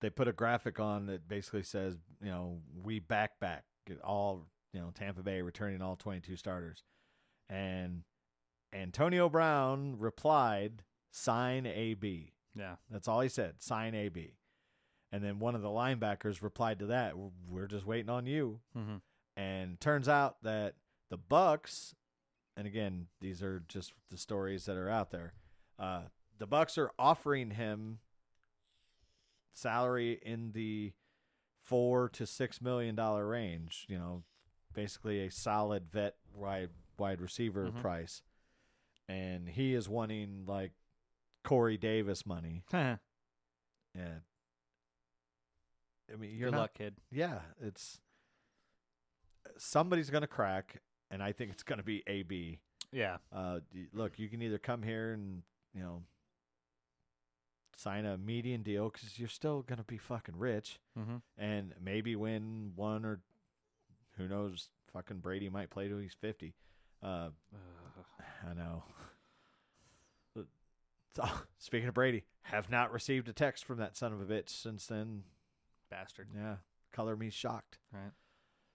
They put a graphic on that basically says, you know, we back back get all, you know, Tampa Bay returning all 22 starters. And Antonio Brown replied, sign AB. Yeah. That's all he said. Sign AB. And then one of the linebackers replied to that, "We're just waiting on you." Mm-hmm. And turns out that the Bucs, and again, these are just the stories that are out there. Uh, the Bucs are offering him salary in the four to six million dollar range. You know, basically a solid vet wide wide receiver Mhm. price, and he is wanting like Corey Davis money. Good Yeah. I mean, you're not, luck, kid. Yeah, it's somebody's going to crack, and I think it's going to be AB. Yeah. Uh, look, you can either come here and you know sign a median deal because you're still going to be fucking rich, Mm-hmm. and maybe win one or who knows, fucking Brady might play till he's fifty. Uh, I know. So, speaking of Brady, have not received a text from that son of a bitch since then. Bastard. Yeah, color me shocked. Right.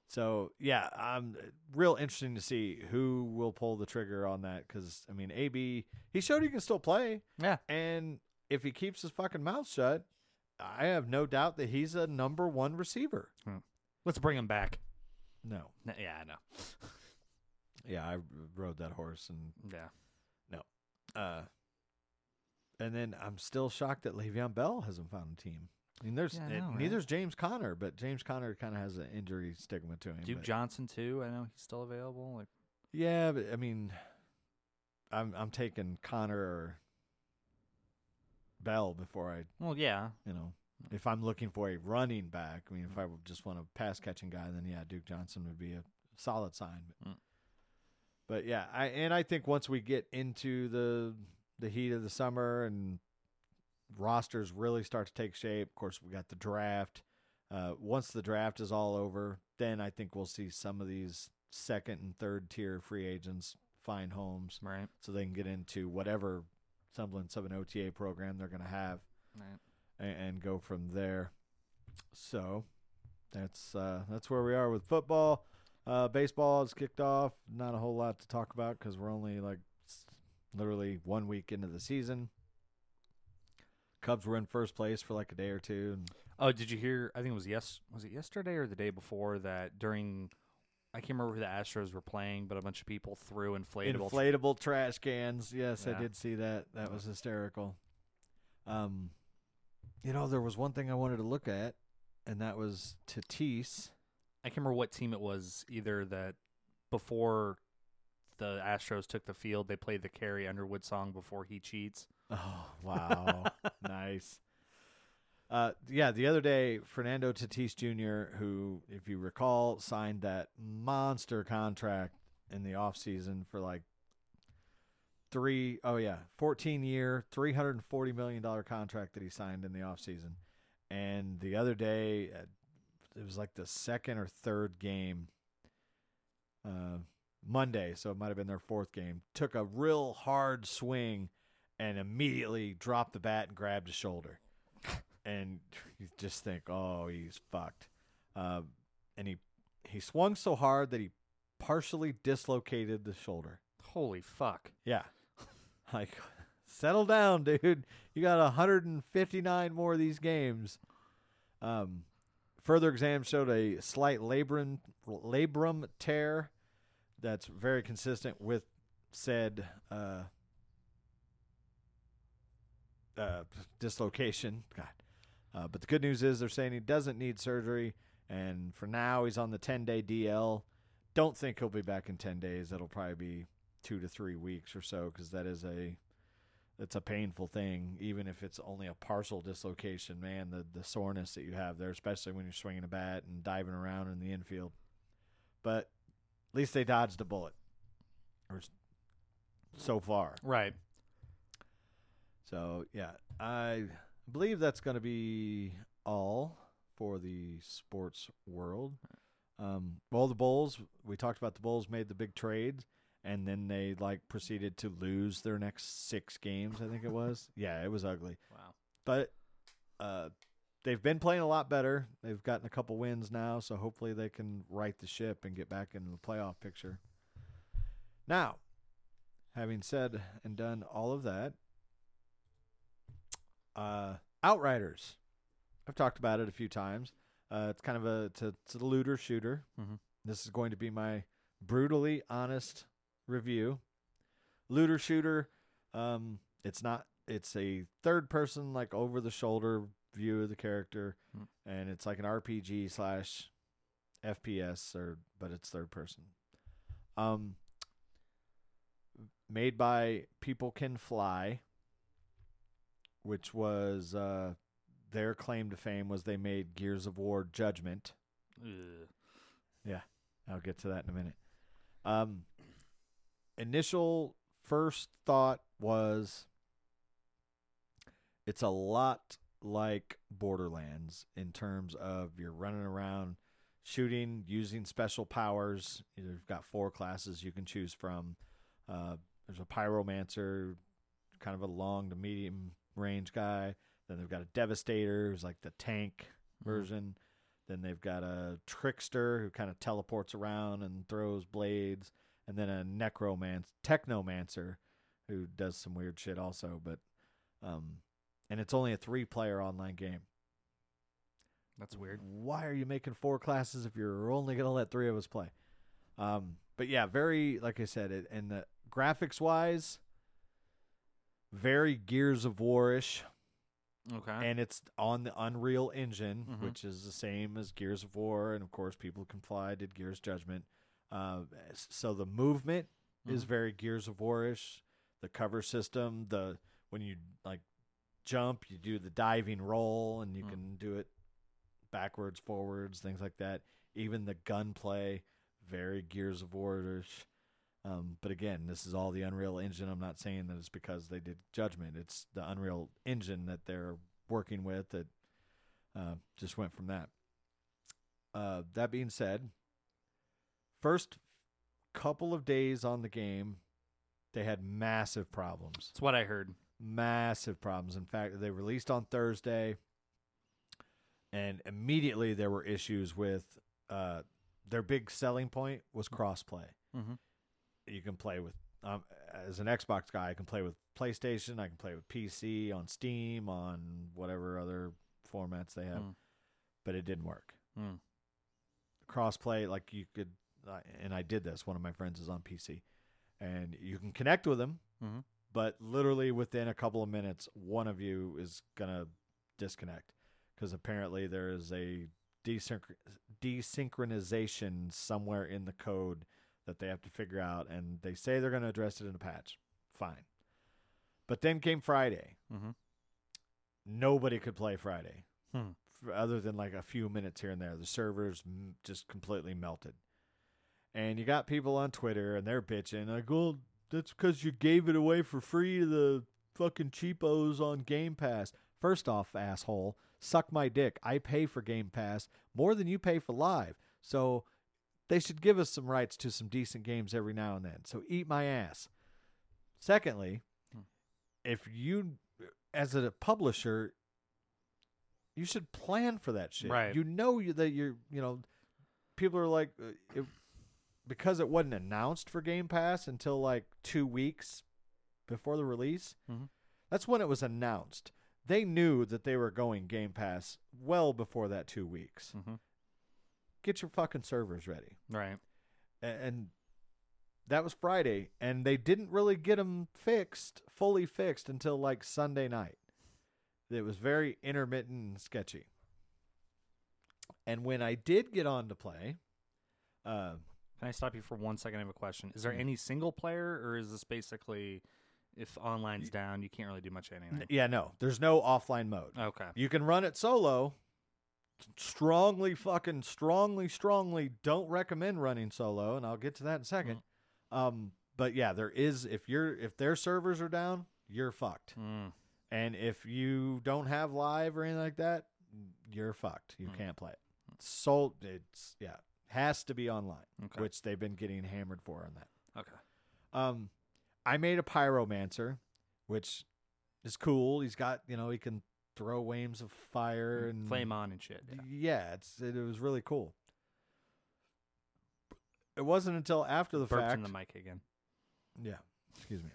So yeah, um, real interesting to see who will pull the trigger on that because I mean, AB he showed he can still play, Yeah. and if he keeps his fucking mouth shut, I have no doubt that he's a number one receiver. Let's bring him back. No, Yeah, I know. yeah, I rode that horse, and Yeah. No. Uh, and then I'm still shocked that Le'Veon Bell hasn't found a team. I mean, there's Yeah, I know, right? neither's James Conner, but James Conner kind of has an injury stigma to him. Duke but- Johnson too. I know he's still available. Like Yeah, but I mean, I'm I'm taking Conner or Bell before I, well, yeah. you know, if I'm looking for a running back. I mean, if I would just want a pass catching guy, then yeah, Duke Johnson would be a solid sign. But, Mm. but yeah, I and I think once we get into the the heat of the summer and rosters really start to take shape. Of course, we got the draft. Uh, once the draft is all over, then I think we'll see some of these second and third tier free agents find homes Right. so they can get into whatever semblance of an OTA program they're going to have Right. and, and go from there. So that's uh, that's where we are with football. Uh, baseball has kicked off. Not a whole lot to talk about because we're only like literally one week into the season. Cubs were in first place for like a day or two. And Oh, did you hear? I think it was yes. Was it yesterday or the day before that? During, I can't remember who the Astros were playing, but a bunch of people threw inflatable. inflatable trash cans. Yes, I did see that. That was hysterical. Um, you know, there was one thing I wanted to look at, and that was Tatis. I can't remember what team it was. Either that before the Astros took the field, they played the Carrie Underwood song before he cheats. Oh wow, nice. Uh, yeah, the other day, Fernando Tatis Jr., who, if you recall, signed that monster contract in the offseason for like three, oh yeah, 14 year, $340 million contract that he signed in the offseason. And the other day, uh, it was like the second or third game, uh, Monday, so it might have been their fourth game, took a real hard swing and immediately dropped the bat and grabbed his shoulder. And you just think, oh, he's fucked. Uh, and he he swung so hard that he partially dislocated the shoulder. Holy fuck! Yeah, like settle down, dude. You got 159 more of these games. Um, further exam showed a slight labrum labrum tear that's very consistent with said uh, uh, dislocation. God. Uh, but the good news is they're saying he doesn't need surgery, and for now he's on the 10 day DL. Don't think he'll be back in 10 days. That'll probably be two to three weeks or so because that is a it's a painful thing, even if it's only a partial dislocation. Man, the the soreness that you have there, especially when you're swinging a bat and diving around in the infield. But at least they dodged a bullet, or so far. Right. So yeah, I believe that's going to be all for the sports world. Um, well, the Bulls. We talked about the Bulls made the big trade, and then they like proceeded to lose their next six games. I think it was. yeah, it was ugly, Wow. but uh, they've been playing a lot better. They've gotten a couple wins now, so hopefully they can right the ship and get back into the playoff picture. Now, having said and done all of that, uh, Outriders. I've talked about it a few times. Uh, it's kind of a it's a, it's a looter shooter. Mhm. This is going to be my brutally honest review. Looter shooter. Um, it's not. It's a third person, like over the shoulder view of the character, Hmm. and it's like an RPG slash FPS, or but it's third person. Um, made by People Can Fly, which was uh, their claim to fame was they made Gears of War Judgment. Ugh. I'll get to that in a minute. Um, initial first thought was it's a lot like Borderlands in terms of you're running around shooting using special powers. You've got four classes you can choose from. Uh, there's a pyromancer, kind of a long to medium range guy. Then they've got a devastator, who's like the tank version. Then they've got a trickster who kind of teleports around and throws blades, and then a necromancer, technomancer, who does some weird shit also. But, um, and it's only a three-player online game. That's weird. Why are you making four classes if you're only gonna let three of us play? Um, but yeah, very like I said, it and the graphics wise, very Gears of War-ish Okay. and it's on the Unreal Engine, Mhm. which is the same as Gears of War, and of course, People Can Fly did Gears Judgment. Uh, so the movement is Mhm. very Gears of War-ish. The cover system, the when you like jump, you do the diving roll, and you Mm. can do it backwards, forwards, things like that. Even the gunplay, very Gears of War-ish. Um, but again, this is all the Unreal Engine. I'm not saying that it's because they did Judgment. It's the Unreal Engine that they're working with that uh, just went from that. Uh, that being said, first couple of days on the game, they had massive problems. That's what I heard. Massive problems. In fact, they released on Thursday, and immediately there were issues with uh, their big selling point was crossplay. Mhm. Can play with um, as an Xbox guy. I can play with PlayStation. I can play with PC on Steam on whatever other formats they have, Mm. but it didn't work. Mm. Crossplay, like you could, uh, and I did this. One of my friends is on PC, and you can connect with them, Mhm. but literally within a couple of minutes, one of you is gonna disconnect because apparently there is a desynch- desynchronization somewhere in the code that they have to figure out, and they say they're going to address it in a patch. Fine, but then came Friday. Mhm. Nobody could play Friday, Hmm. other than like a few minutes here and there. The servers m- just completely melted, and you got people on Twitter and they're bitching like, "Well, that's because you gave it away for free to the fucking cheapos on Game Pass." First off, asshole, suck my dick. I pay for Game Pass more than you pay for Live, so they should give us some rights to some decent games every now and then. So eat my ass. Secondly, Hmm. if you, as a publisher, you should plan for that shit. Right. You know that you're, you know, people are like, uh, it, because it wasn't announced for Game Pass until like two weeks before the release. Mhm. That's when it was announced. They knew that they were going Game Pass well before that two weeks. Mhm. Get your fucking servers ready Right. and that was Friday, and they didn't really get them fixed, fully fixed, until like Sunday night. It was very intermittent and sketchy. And when I did get on to play, uh, Can I stop you for one second? I have a question. Is there Mhm. any single player, or is this basically if online's down, you can't really do much anything? yeah, no, there's no offline mode. Okay. You can run it solo. Strongly, fucking strongly, strongly don't recommend running solo, and I'll get to that in a 2nd Um, but yeah, there is if you're if their servers are down, you're fucked. Mm. And if you don't have live or anything like that, you're fucked. You Mm. can't play it. So it's yeah, has to be online, Okay. which they've been getting hammered for on that. Okay. Um, I made a pyromancer, which is cool. He's got you know he can throw waves of fire and Mm, Flame on and shit. Yeah. Yeah, it's it, was really cool. It wasn't until after the Burped fact. in the mic again. Yeah, excuse me.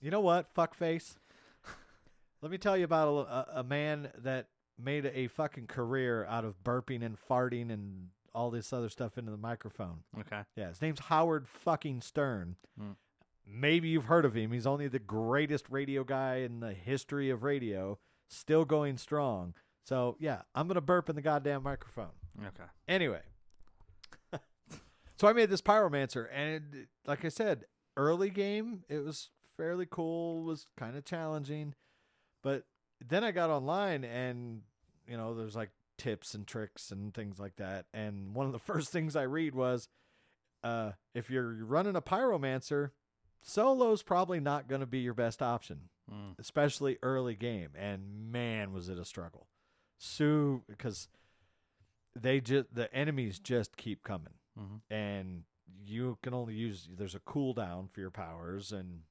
You know what, fuckface? Let me tell you about a, a, a man that made a fucking career out of burping and farting and all this other stuff into the microphone. Okay. Yeah, his name's Howard fucking Stern. Hmm. Maybe you've heard of him. He's only the greatest radio guy in the history of radio, still going strong. So, yeah, I'm to burp in the goddamn microphone. Okay. Anyway, so I made this pyromancer, and it, like I said, early game it was fairly cool, was kind of challenging, but then I got online, and you know, there's like tips and tricks and things like that, and one of the first things I read was, uh, if you're running a pyromancer, solo's probably not going to be your best option Mm. especially early game. And man, was it a struggle. Sue, because they just the enemies just keep coming, Mhm. and you can only use there's a cooldown for your powers, and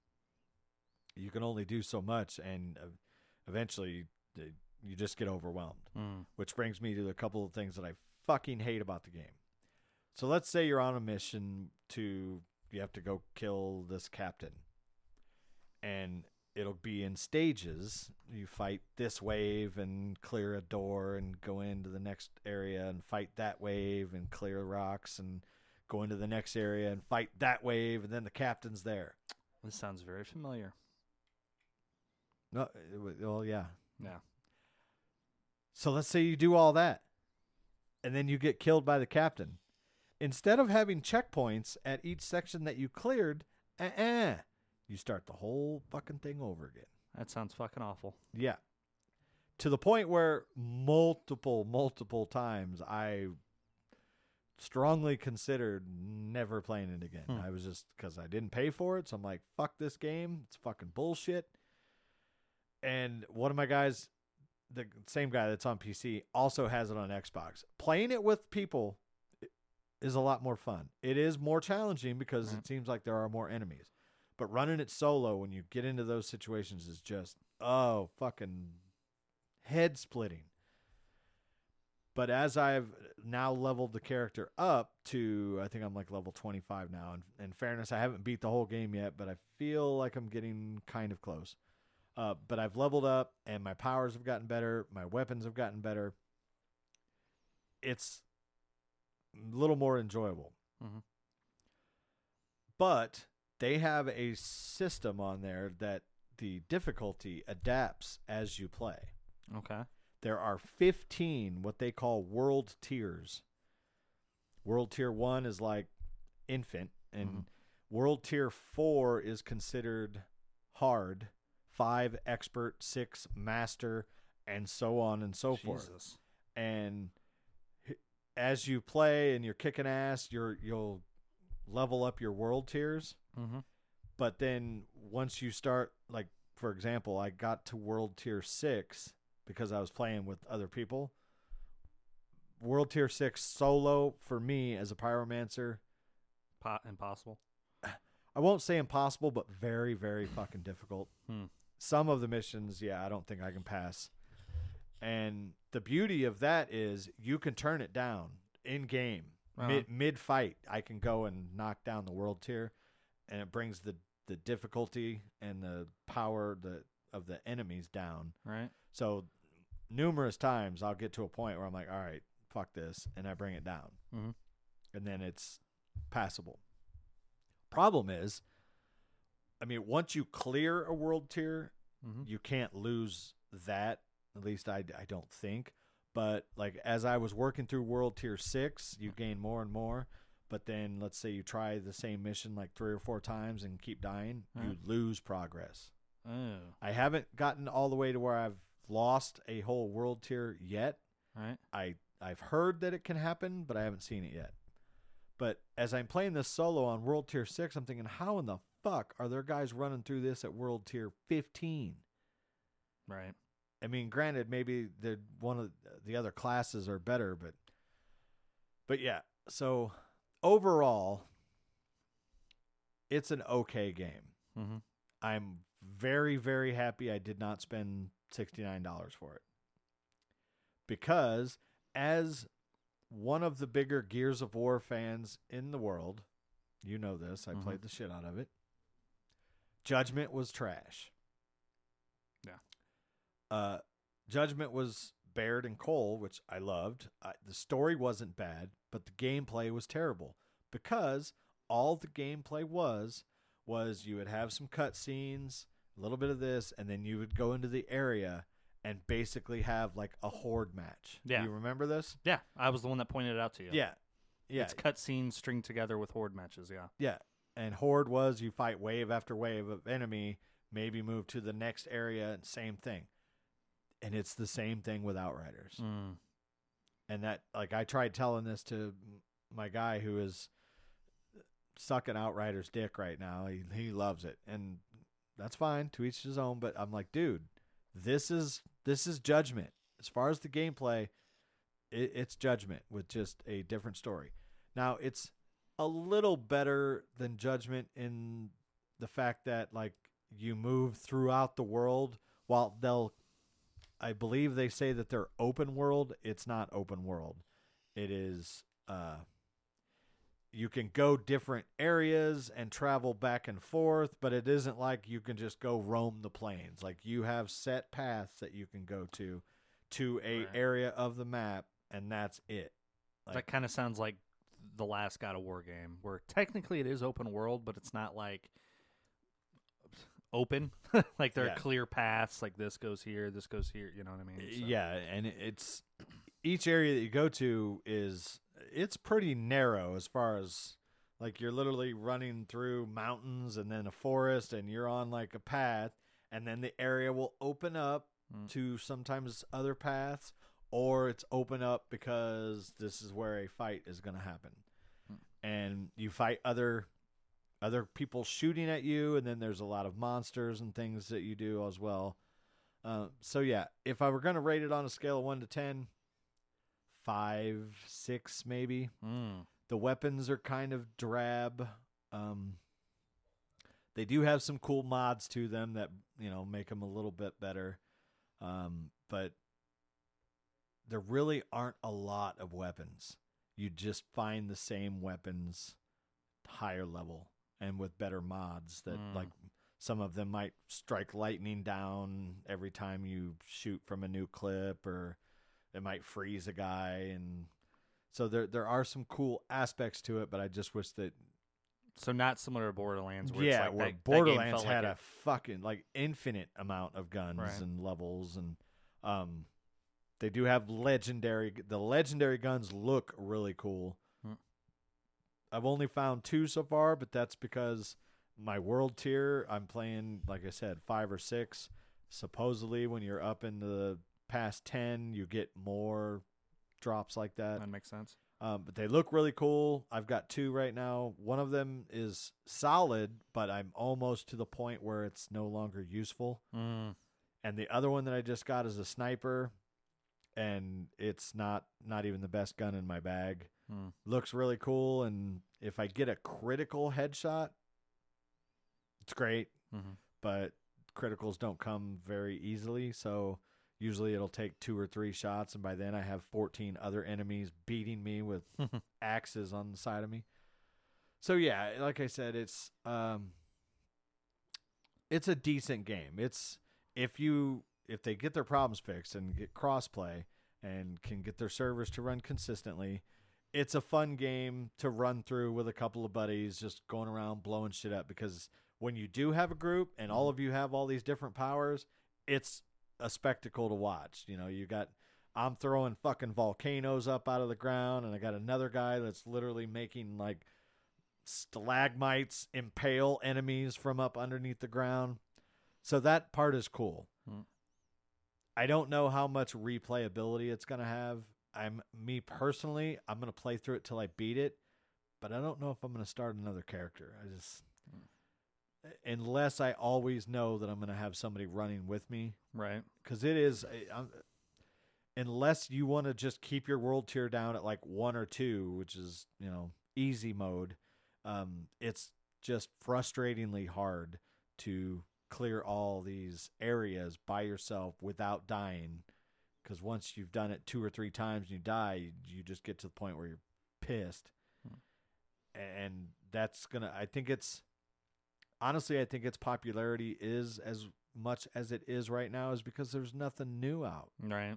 you can only do so much, and eventually you just get overwhelmed. Mm. Which brings me to a couple of things that I fucking hate about the game. So let's say you're on a mission to you have to go kill this captain. And it'll be in stages. You fight this wave and clear a door and go into the next area and fight that wave and clear rocks and go into the next area and fight that wave and then the captain's there. This sounds very familiar. No, well, yeah. Yeah. So let's say you do all that, and then you get killed by the captain. Instead of having checkpoints at each section that you cleared, uh-uh, you start the whole fucking thing over again. That sounds fucking awful. Yeah. To the point where multiple, multiple times I strongly considered never playing it again. Hmm. I was just because I didn't pay for it, so I'm like, fuck this game. It's fucking bullshit. And one of my guys, the same guy that's on PC, also has it on Xbox. Playing it with people is a lot more fun. It is more challenging because it seems like there are more enemies. But running it solo when you get into those situations is just oh fucking head splitting. But as I've now leveled the character up to, I think I'm like level 25 now. And in fairness, I haven't beat the whole game yet, but I feel like I'm getting kind of close. Uh, but I've leveled up and my powers have gotten better. My weapons have gotten better. It's little more enjoyable. Mhm. But they have a system on there that the difficulty adapts as you play Okay. there are 15 what they call world tiers. World tier 1 is like infant and Mhm. world tier 4 is considered hard, 5 expert, 6 master and so on and so forth. And as you play and you're kicking ass, you're you'll level up your world tiers Mm-hmm. but then once you start like for example i got to world tier 6 because i was playing with other people world tier 6 solo for me as a pyromancer Po- impossible. i won't say impossible but very very fucking difficult Hmm. some of the missions yeah i don't think i can pass and the beauty of that is you can turn it down in game Uh-huh. mid mid fight i can go and knock down the world tier and it brings the the difficulty and the power the of the enemies down Right. so numerous times i'll get to a point where i'm like all right fuck this and i bring it down Mhm. and then it's passable problem is i mean once you clear a world tier Mm-hmm. you can't lose that at least I, I don't think. But like as i was working through world tier 6 you mm-hmm. gain more and more. But then let's say you try the same mission like three or four times and keep dying you lose progress. Oh. i haven't gotten all the way to where i've lost a whole world tier yet. Right. i i've heard that it can happen but i haven't seen it yet. But as i'm playing this solo on world tier 6 i'm thinking how in the fuck are there guys running through this at world tier 15 Right. I mean, granted, maybe the one of the other classes are better, but but yeah. So overall, it's an okay game. Mm-hmm. I'm very very happy I did not spend sixty nine dollars for it because as one of the bigger Gears of War fans in the world, you know this. I Mhm. played the shit out of it. Judgment was trash. Uh, Judgment was Baird and Cole, which I loved. I, the story wasn't bad, but the gameplay was terrible because all the gameplay was was you would have some cutscenes, a little bit of this, and then you would go into the area and basically have like a horde match. Yeah. you remember this? Yeah, I was the one that pointed it out to you. Yeah, yeah, It's cutscenes stringed together with horde matches. Yeah. yeah. And horde was you fight wave after wave of enemy, maybe move to the next area, and same thing. And it's the same thing with Outriders. Mm. and that like I tried telling this to my guy who is sucking Outriders dick right now. He he loves it, and that's fine. To each his own. But I'm like, dude, this is this is Judgment. As far as the gameplay, it, it's Judgment with just a different story. Now it's a little better than Judgment in the fact that like you move throughout the world while they'll I believe they say that they're open world. It's not open world. It is uh you can go different areas and travel back and forth, but it isn't like you can just go roam the plains. Like you have set paths that you can go to to a Right. area of the map and that's it. Like- that kind of sounds like the last God of War game, where technically it is open world, but it's not like open. like there Yeah. are clear paths. Like this goes here, this goes here. You know what I mean? So- Yeah, and it's each area that you go to is it's pretty narrow as far as like you're literally running through mountains and then a forest and you're on like a path and then the area will open up Mm. to sometimes other paths or it's open up because this is where a fight is going to happen. And you fight other other people shooting at you and then there's a lot of monsters and things that you do as well. Uh, so yeah, if I were going to rate it on a scale of 1 to ten, five, 6 maybe. Mm. The weapons are kind of drab. Um, they do have some cool mods to them that you know make them a little bit better, um, but there really aren't a lot of weapons. You just find the same weapons higher level and with better mods that Mm. like some of them might strike lightning down every time you shoot from a new clip or it might freeze a guy and so there there are some cool aspects to it but I just wish that So not similar to Borderlands. Where yeah, it's like where that- that Borderlands like had it- a fucking like infinite amount of guns Right. and levels and um they do have legendary the legendary guns look really cool. I've only found two so far, but that's because my world tier I'm playing like I said 5 or 6. Supposedly when you're up in the past 10, you get more drops like that. that makes sense. Um, but they look really cool. I've got two right now. One of them is solid, but I'm almost to the point where it's no longer useful. Mm. And the other one that I just got is a sniper, and it's not not even the best gun in my bag. Hmm. Looks really cool, and if I get a critical headshot, it's great. hmm But criticals don't come very easily, so usually it'll take two or three shots, and by then I have 14 other enemies beating me with axes on the side of me. So yeah, like I said, it's um it's a decent game. It's if you if they get their problems fixed and get crossplay and can get their servers to run consistently, it's a fun game to run through with a couple of buddies just going around blowing shit up because when you do have a group and all of you have all these different powers, it's a spectacle to watch. You know, you got I'm throwing fucking volcanoes up out of the ground, and I got another guy that's literally making like stalagmites impale enemies from up underneath the ground. So that part is cool. Hmm. I don't know how much replayability it's going to have. I'm me personally, I'm going to play through it till I beat it, but I don't know if I'm going to start another character. I just unless I always know that I'm going to have somebody running with me Right. because it is I'm, unless you want to just keep your world tier down at like one or two which is you know easy mode um it's just frustratingly hard to clear all these areas by yourself without dying because once you've done it two or three times and you die you just get to the point where you're pissed and that's gonna i think it's honestly i think its popularity is as much as it is right now is because there's nothing new out Right.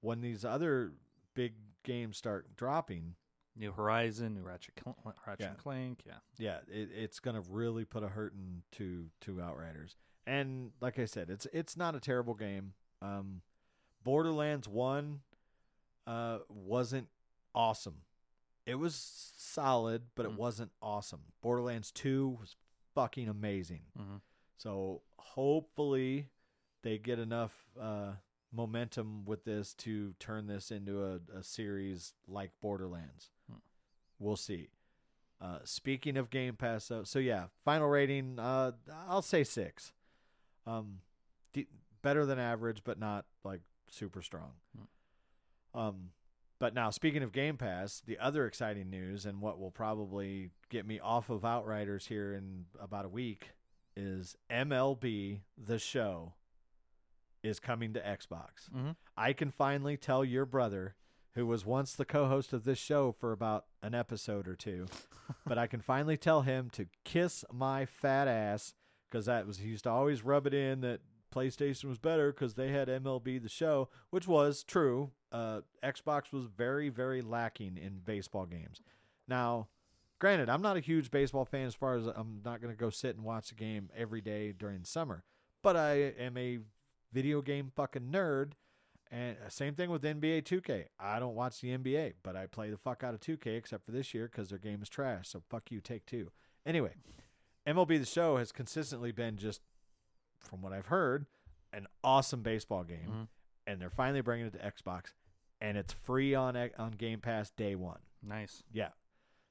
when these other big games start dropping New Horizon, New Ratchet, Cl- Ratchet Yeah. and Clank. Yeah. yeah it, it's gonna really put a hurting to to outriders and like i said it's it's not a terrible game um borderlands 1 uh wasn't awesome it was solid but it Mm. wasn't awesome borderlands 2 was fucking amazing hmm So hopefully they get enough uh, momentum with this to turn this into a, a series like Borderlands. Hmm. We'll see. Uh, speaking of Game Pass, though, so yeah, final rating, uh, I'll say six. Um, de- better than average, but not like super strong. Um, but now speaking of Game Pass, the other exciting news and what will probably get me off of Outriders here in about a week is MLB The Show is coming to Xbox. Mhm. I can finally tell your brother, who was once the co-host of this show for about an episode or two, but I can finally tell him to kiss my fat ass because that was he used to always rub it in that PlayStation was better because they had MLB The Show, which was true. Uh, Xbox was very very lacking in baseball games. Now, granted, I'm not a huge baseball fan as far as I'm not going to go sit and watch a game every day during summer, but I am a video game fucking nerd. And uh, same thing with NBA 2K. I don't watch the NBA, but I play the fuck out of 2K except for this year because their game is trash. So fuck you, Take-Two. Anyway, MLB The Show has consistently been just, from what I've heard, an awesome baseball game. Mhm. And they're finally bringing it to Xbox. and it's free on on Game Pass day one. Nice. Yeah.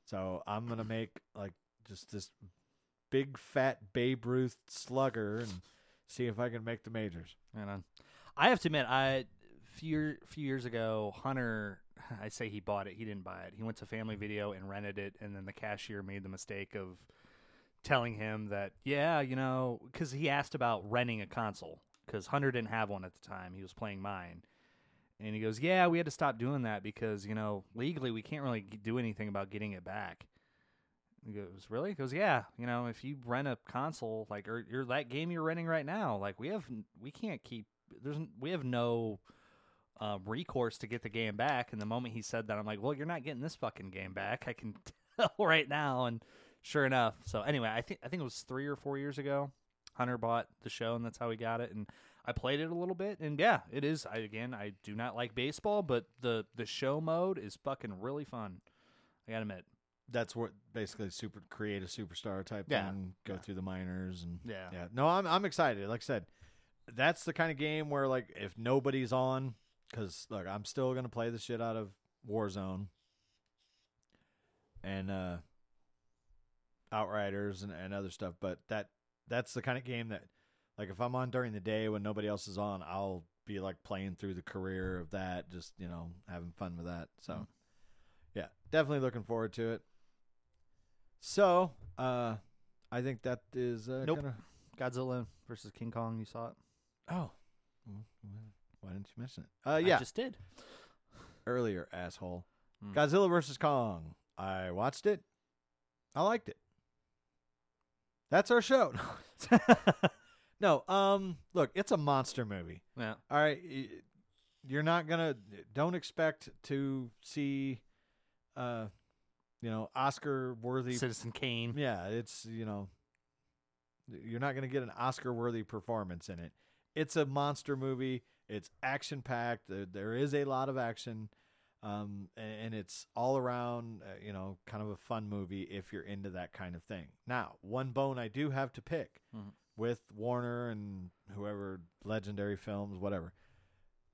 So I'm gonna make like just this big fat Babe Ruth slugger and see if I can make the majors. Right on. I have to admit, I few few years ago, Hunter. I say he bought it. He didn't buy it. He went to Family Video and rented it, and then the cashier made the mistake of telling him that, yeah, you know, because he asked about renting a console because Hunter didn't have one at the time. He was playing mine. And he goes, "Yeah, we had to stop doing that because you know legally we can't really do anything about getting it back." He goes, "Really?" He goes, "Yeah, you know, if you rent a console like or, or that game you're renting right now, like we have we can't keep there's we have no um, recourse to get the game back." And the moment he said that, I'm like, "Well, you're not getting this fucking game back. I can tell right now." And sure enough, so anyway, I think I think it was three or four years ago. Hunter bought the show, and that's how he got it. And I played it a little bit, and yeah, it is. I again, I do not like baseball, but the the show mode is fucking really fun. I gotta admit. That's what basically super create a superstar type Yeah. thing. Go Yeah. through the minors and Yeah. yeah. No, I'm I'm excited. Like I said, that's the kind of game where like if nobody's on, because look, I'm still gonna play the shit out of Warzone and uh Outriders and, and other stuff. But that that's the kind of game that like if I'm on during the day when nobody else is on, I'll be like playing through the career of that, just you know having fun with that. So Mm. yeah, definitely looking forward to it. So uh I think that is uh, Nope. gonna Godzilla versus King Kong. You saw it? Oh, why didn't you mention it? Uh, yeah, I just did. earlier, asshole. Mm. Godzilla versus Kong. I watched it. I liked it. That's our show. no, um, look, it's a monster movie. yeah. All right, you're not gonna. Don't expect to see, uh, you know, Oscar-worthy Citizen Kane. Yeah, it's you know, you're not going to get an Oscar-worthy performance in it. It's a monster movie. It's action-packed. There, there is a lot of action, um, and, it's all around, uh, you know, kind of a fun movie if you're into that kind of thing. Now, one bone I do have to pick Mhm. with Warner and whoever, Legendary Films, whatever.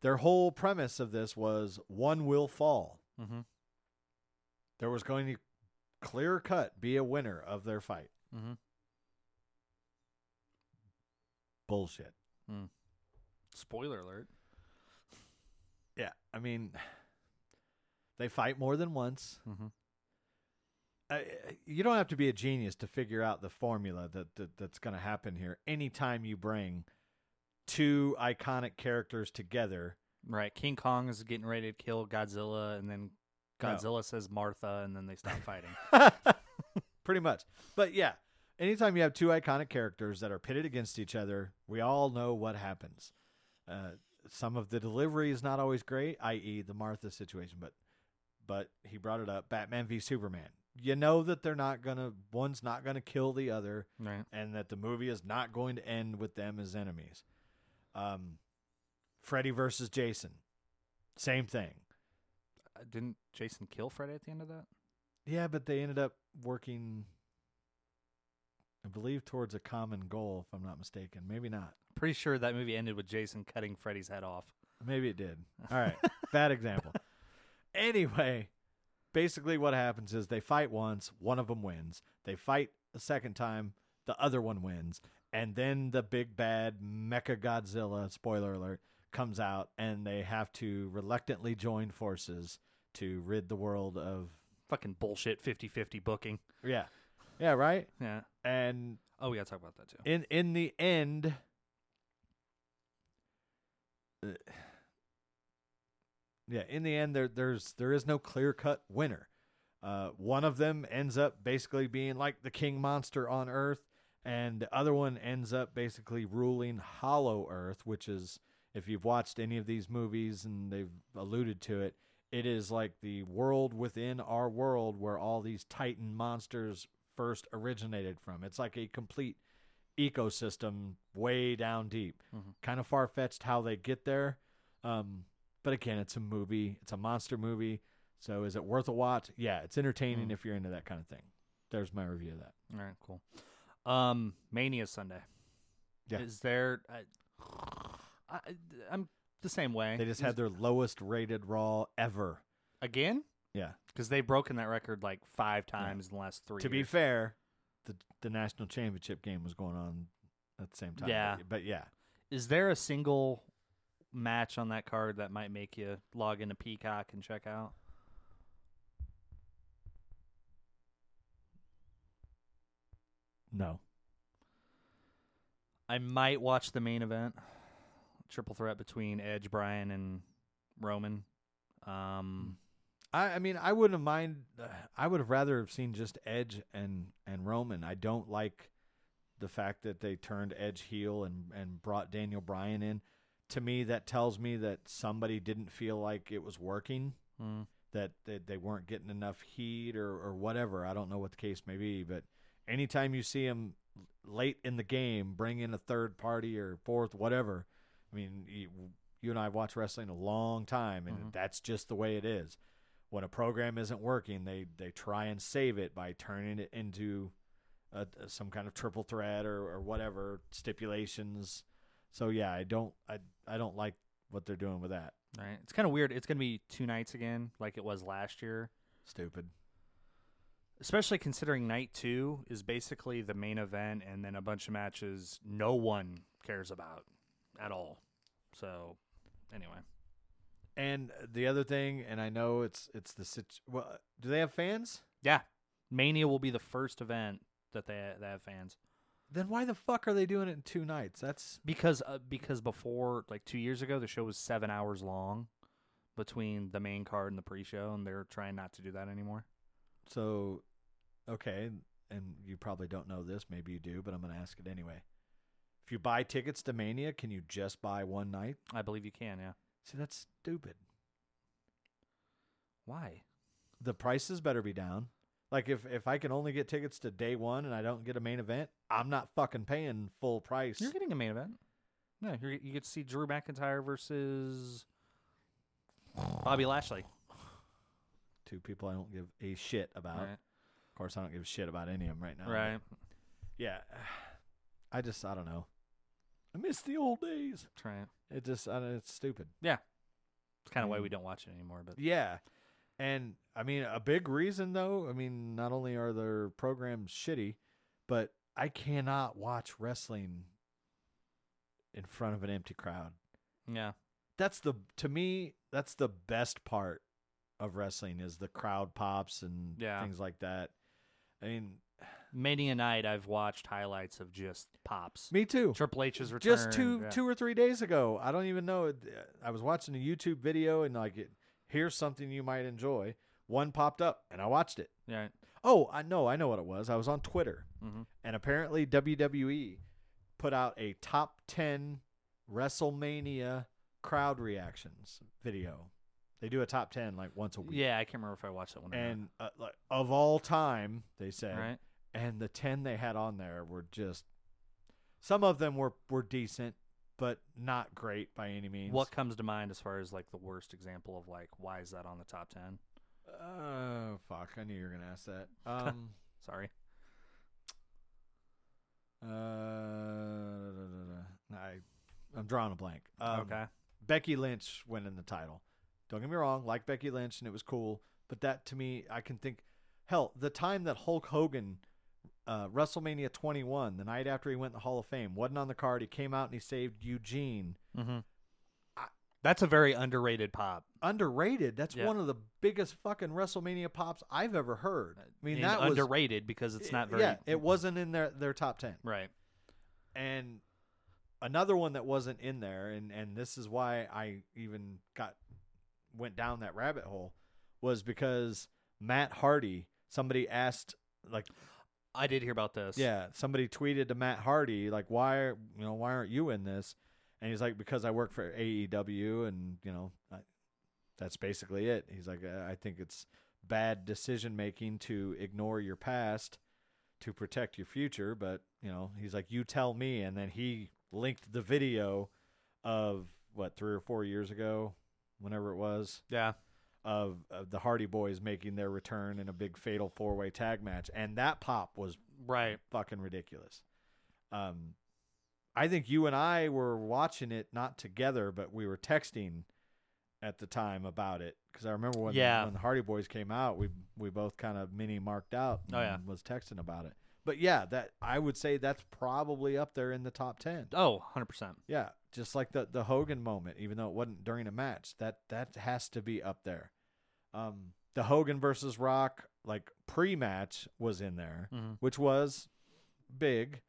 Their whole premise of this was one will fall. Mm-hmm. There was going to clear cut be a winner of their fight. Mm-hmm. Bullshit. Spoiler alert. Yeah, I mean, they fight more than once. Mm-hmm. Uh, you don't have to be a genius to figure out the formula that, that that's going to happen here. Anytime you bring two iconic characters together, Right. King Kong is getting ready to kill Godzilla, and then No. Godzilla says Martha, and then they stop fighting. pretty much. But yeah, anytime you have two iconic characters that are pitted against each other, we all know what happens. Uh, some of the delivery is not always great, i.e., the Martha situation, but but he brought it up. Batman v Superman. You know that they're not gonna one's not gonna kill the other, right. and that the movie is not going to end with them as enemies. Um, Freddy versus Jason, same thing. Uh, didn't Jason kill Freddy at the end of that? Yeah, but they ended up working, I believe, towards a common goal, if I'm not mistaken. Maybe not. Pretty sure that movie ended with Jason cutting Freddy's head off. Maybe it did. All right. Bad example. Anyway, basically what happens is they fight once, one of them wins. They fight a second time, the other one wins. And then the big bad Mecha Godzilla, spoiler alert, comes out and they have to reluctantly join forces to rid the world of Fucking bullshit 50-50 booking. Yeah. Yeah, right? Yeah. And Oh, we gotta talk about that too. in in the end uh, yeah in the end there there's there is no clear cut winner uh one of them ends up basically being like the king monster on earth and the other one ends up basically ruling hollow earth which is if you've watched any of these movies and they've alluded to it it is like the world within our world where all these titan monsters first originated from it's like a complete ecosystem way down deep. Mhm. Kind of far fetched how they get there. Um, but again, it's a movie. It's a monster movie. So is it worth a watch? Yeah, it's entertaining Mm. if you're into that kind of thing. There's my review of that. All right, cool. Um, Mania Sunday. Yeah. Is there? I, I, I'm the same way. They just It had their lowest rated Raw ever. again Yeah. because they've broken that record like five times in the last three. To be fair, the the national championship game was going on at the same time. Yeah. But yeah. is there a single match on that card that might make you log into Peacock and check out? No. I might watch the main event, triple threat between Edge, Bryan, and Roman. Um, I, I mean, I wouldn't have mind. Uh, I would have rather have seen just Edge and and Roman. I don't like the fact that they turned Edge heel and and brought Daniel Bryan in. To me, that tells me that somebody didn't feel like it was working. mm, That that they weren't getting enough heat or or whatever. I don't know what the case may be, but anytime you see him late in the game, bring in a third party or fourth, whatever. I mean, you, you and I have watched wrestling a long time, and Mhm. that's just the way it is. When a program isn't working, they they try and save it by turning it into a, some kind of triple threat or, or whatever stipulations. So yeah, I don't I I don't like what they're doing with that. right. It's kind of weird. It's gonna be two nights again, like it was last year. Stupid. Especially considering night two is basically the main event, and then a bunch of matches no one cares about at all. So, anyway, And the other thing, and I know it's it's the situ- well, do they have fans? yeah, Mania will be the first event that they they have fans. Then why the fuck are they doing it in two nights? That's because uh, because before like two years ago the show was seven hours long between the main card and the pre-show and they're trying not to do that anymore so okay. And you probably don't know this, maybe you do, but I'm going to ask it anyway. If you buy tickets to Mania, can you just buy one night? i believe you can yeah See, that's stupid. why The prices better be down. Like if if I can only get tickets to day one and I don't get a main event, I'm not fucking paying full price. you're getting a main event no you're, you get to see drew mcintyre versus bobby lashley Two people I don't give a shit about. right Of course, I don't give a shit about any of them right now. right Yeah. I just I don't know. I miss the old days. Try it. It just I don't, it's stupid. Yeah. It's kind of why we Mm. don't watch it anymore but Yeah. And I mean a big reason though, I mean not only are their programs shitty, but I cannot watch wrestling in front of an empty crowd. yeah That's the to me that's the best part of wrestling is the crowd pops and Yeah. things like that. I mean, many a night i've watched highlights of just pops me too. triple h's return just two yeah. two or three days ago. I don't even know. I was watching a YouTube video and like, it, here's something you might enjoy. One popped up and I watched it. yeah Oh, I know, I know what it was. I was on Twitter mm-hmm. and apparently WWE put out a top ten WrestleMania crowd reactions video. They do a top ten like once a week. yeah i can't remember if i watched that one. And uh, like of all time, they said, right and the 10 they had on there were just some of them were were decent but not great by any means What comes to mind as far as like the worst example of like why is that on the top ten? Oh fuck i knew you were gonna ask that um Sorry. uh i i'm drawing a blank um, okay. becky lynch winning the title don't get me wrong like becky lynch and it was cool but that to me i can think hell the time that hulk hogan uh, WrestleMania 21, the night after he went in the Hall of Fame, wasn't on the card. He came out and he saved Eugene. Mm-hmm. I- That's a very underrated pop. underrated. That's Yeah. one of the biggest fucking WrestleMania pops I've ever heard. I mean, And that was underrated because it's not very Yeah, it wasn't in their their top ten. right. And another one that wasn't in there, and and this is why I even got went down that rabbit hole, was because Matt Hardy. Somebody asked, like, I did hear about this. yeah, somebody tweeted to Matt Hardy, like, why, are, you know, why aren't you in this? And he's like, because I work for AEW, and you know, I, that's basically it. He's like, "Uh, I think it's bad decision making to ignore your past to protect your future. But you know, he's like, you tell me. And then he linked the video of what three or four years ago, whenever it was, Yeah. Of, of the Hardy Boys making their return in a big fatal four way tag match, and that pop was Right. fucking ridiculous. Um, I think you and I were watching it not together, but we were texting at the time about it because I remember when Yeah. when the Hardy Boys came out, we we both kind of mini marked out. Oh, yeah. was texting about it. But yeah, that I would say that's probably up there in the top ten. Oh, 100 percent. Yeah, just like the the Hogan moment, even though it wasn't during a match, that that has to be up there. Um, the Hogan versus Rock like pre-match was in there, Mhm. which was big,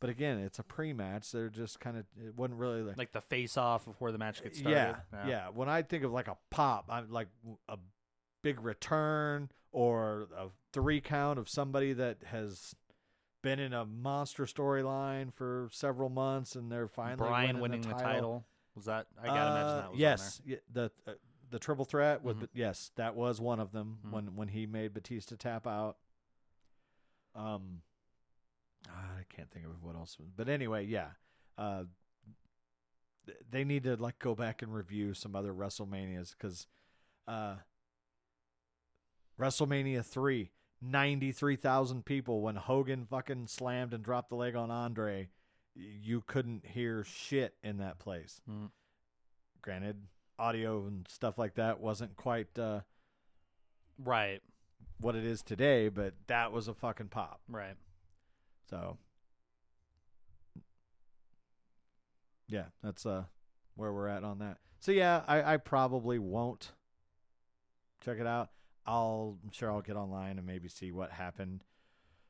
but again, it's a pre-match. They're just kind of it wasn't really like, Like the face off before the match gets started. yeah, yeah, When I think of like a pop, I'm like a big return or a three count of somebody that has been in a monster storyline for several months and they're finally Bryan winning, winning the title. Was that? I gotta Uh, imagine that was yes, the uh, the triple threat with Mhm. Yes, that was one of them Mhm. when when he made Batista tap out. Um, ah, I can't think of what else, but anyway, yeah. Uh, they need to like go back and review some other WrestleManias because, uh, WrestleMania three. 93,000 people when Hogan fucking slammed and dropped the leg on Andre. You couldn't hear shit in that place. Mm. granted audio and stuff like that wasn't quite uh, Right, what it is today but that was a fucking pop right. so yeah that's uh where we're at on that so yeah i, I probably won't check it out i'll i'm sure i'll get online and maybe see what happened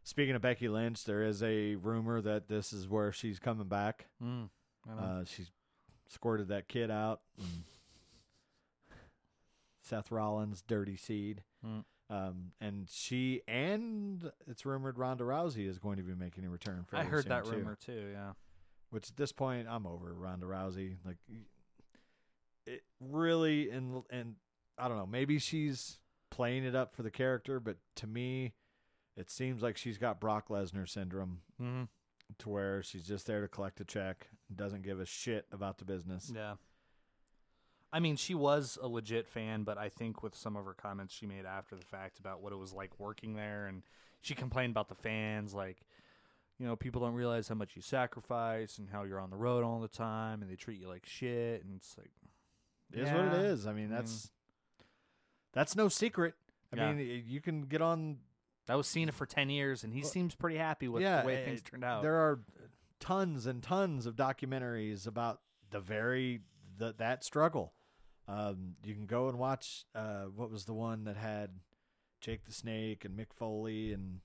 speaking of becky lynch there is a rumor that this is where she's coming back Mm. Uh, she's squirted that kid out. Seth Rollins, dirty seed. Mm. Um, and she and it's rumored Ronda Rousey is going to be making a return. I heard that too. rumor too. Yeah. Which at this point, I'm over Ronda Rousey. Like, it really and and I don't know. Maybe she's playing it up for the character, but to me, it seems like she's got Brock Lesnar syndrome Mm-hmm. to where she's just there to collect a check, doesn't give a shit about the business. Yeah. I mean, she was a legit fan, but I think with some of her comments she made after the fact about what it was like working there, and she complained about the fans, like, you know, people don't realize how much you sacrifice and how you're on the road all the time, and they treat you like shit, and it's like, It is what it Yeah, is. I mean, I that's that's no secret. I Yeah. mean, you can get on. that was Cena for ten years, and he Well, seems pretty happy with yeah, the way eh, things turned out. There are tons and tons of documentaries about the very the, that struggle. Um, you can go and watch. Uh, what was the one that had Jake the Snake and Mick Foley and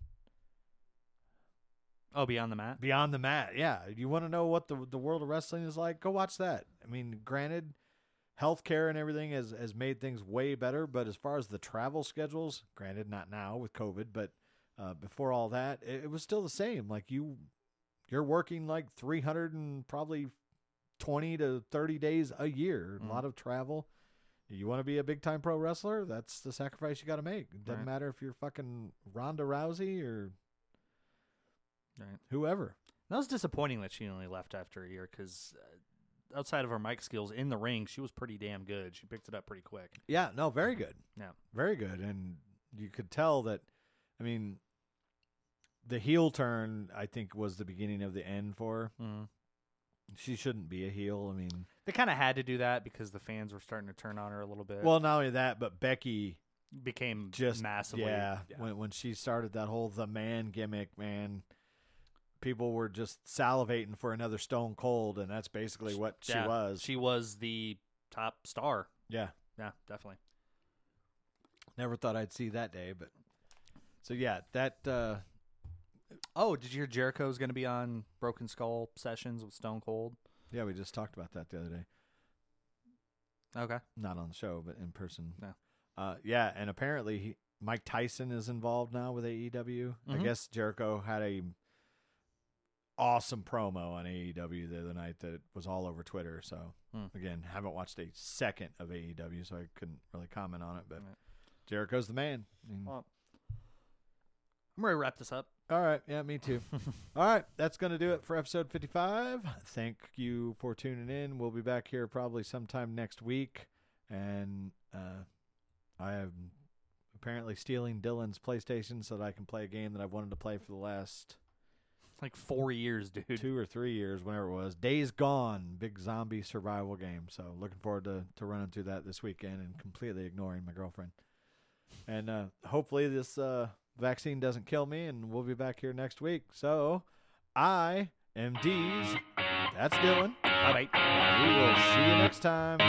oh, beyond the mat. Beyond the Mat? Yeah, you want to know what the the world of wrestling is like? Go watch that. I mean, granted, healthcare and everything has has made things way better, but as far as the travel schedules, granted, not now with COVID, but uh, before all that, it, it was still the same. Like you, you're working like three hundred and probably twenty to thirty days a year. Mhm. A lot of travel. You want to be a big time pro wrestler? That's the sacrifice you got to make. It doesn't Right. matter if you're fucking Ronda Rousey or Right. whoever. That was disappointing that she only left after a year because uh, outside of her mic skills in the ring, she was pretty damn good. She picked it up pretty quick. Yeah, no, very good. Yeah. Very good. And you could tell that I mean the heel turn I think was the beginning of the end for her. Mm-hmm. She shouldn't be a heel. I mean They kind of had to do that because the fans were starting to turn on her a little bit. well not only that, but Becky became just massively. yeah, when when she started that whole the man gimmick, man, people were just salivating for another Stone Cold and that's basically what she Yeah, was. She was the top star. yeah. Yeah, definitely. Never thought I'd see that day, but so yeah, that uh Oh, did you hear Jericho's going to be on Broken Skull sessions with Stone Cold? yeah, we just talked about that the other day. Okay. not on the show, but in person. No. Uh, yeah, and apparently he, Mike Tyson is involved now with AEW. I Mhm. guess Jericho had a awesome promo on AEW the other night that was all over Twitter. So Hmm. again, haven't watched a second of AEW, so I couldn't really comment on it. But Right. Jericho's the man. Well, I'm ready to wrap this up. all right, yeah, me too. all right, that's going to do it for episode 55. Thank you for tuning in. We'll be back here probably sometime next week. And uh, I am apparently stealing Dylan's PlayStation so that I can play a game that I've wanted to play for the last like four years, dude. two or three years, whenever it was. Days Gone, big zombie survival game. So looking forward to, to running through that this weekend and completely ignoring my girlfriend. And uh, hopefully this uh, vaccine doesn't kill me, and we'll be back here next week. So I am D's. That's Dylan. Bye bye. We will see you next time.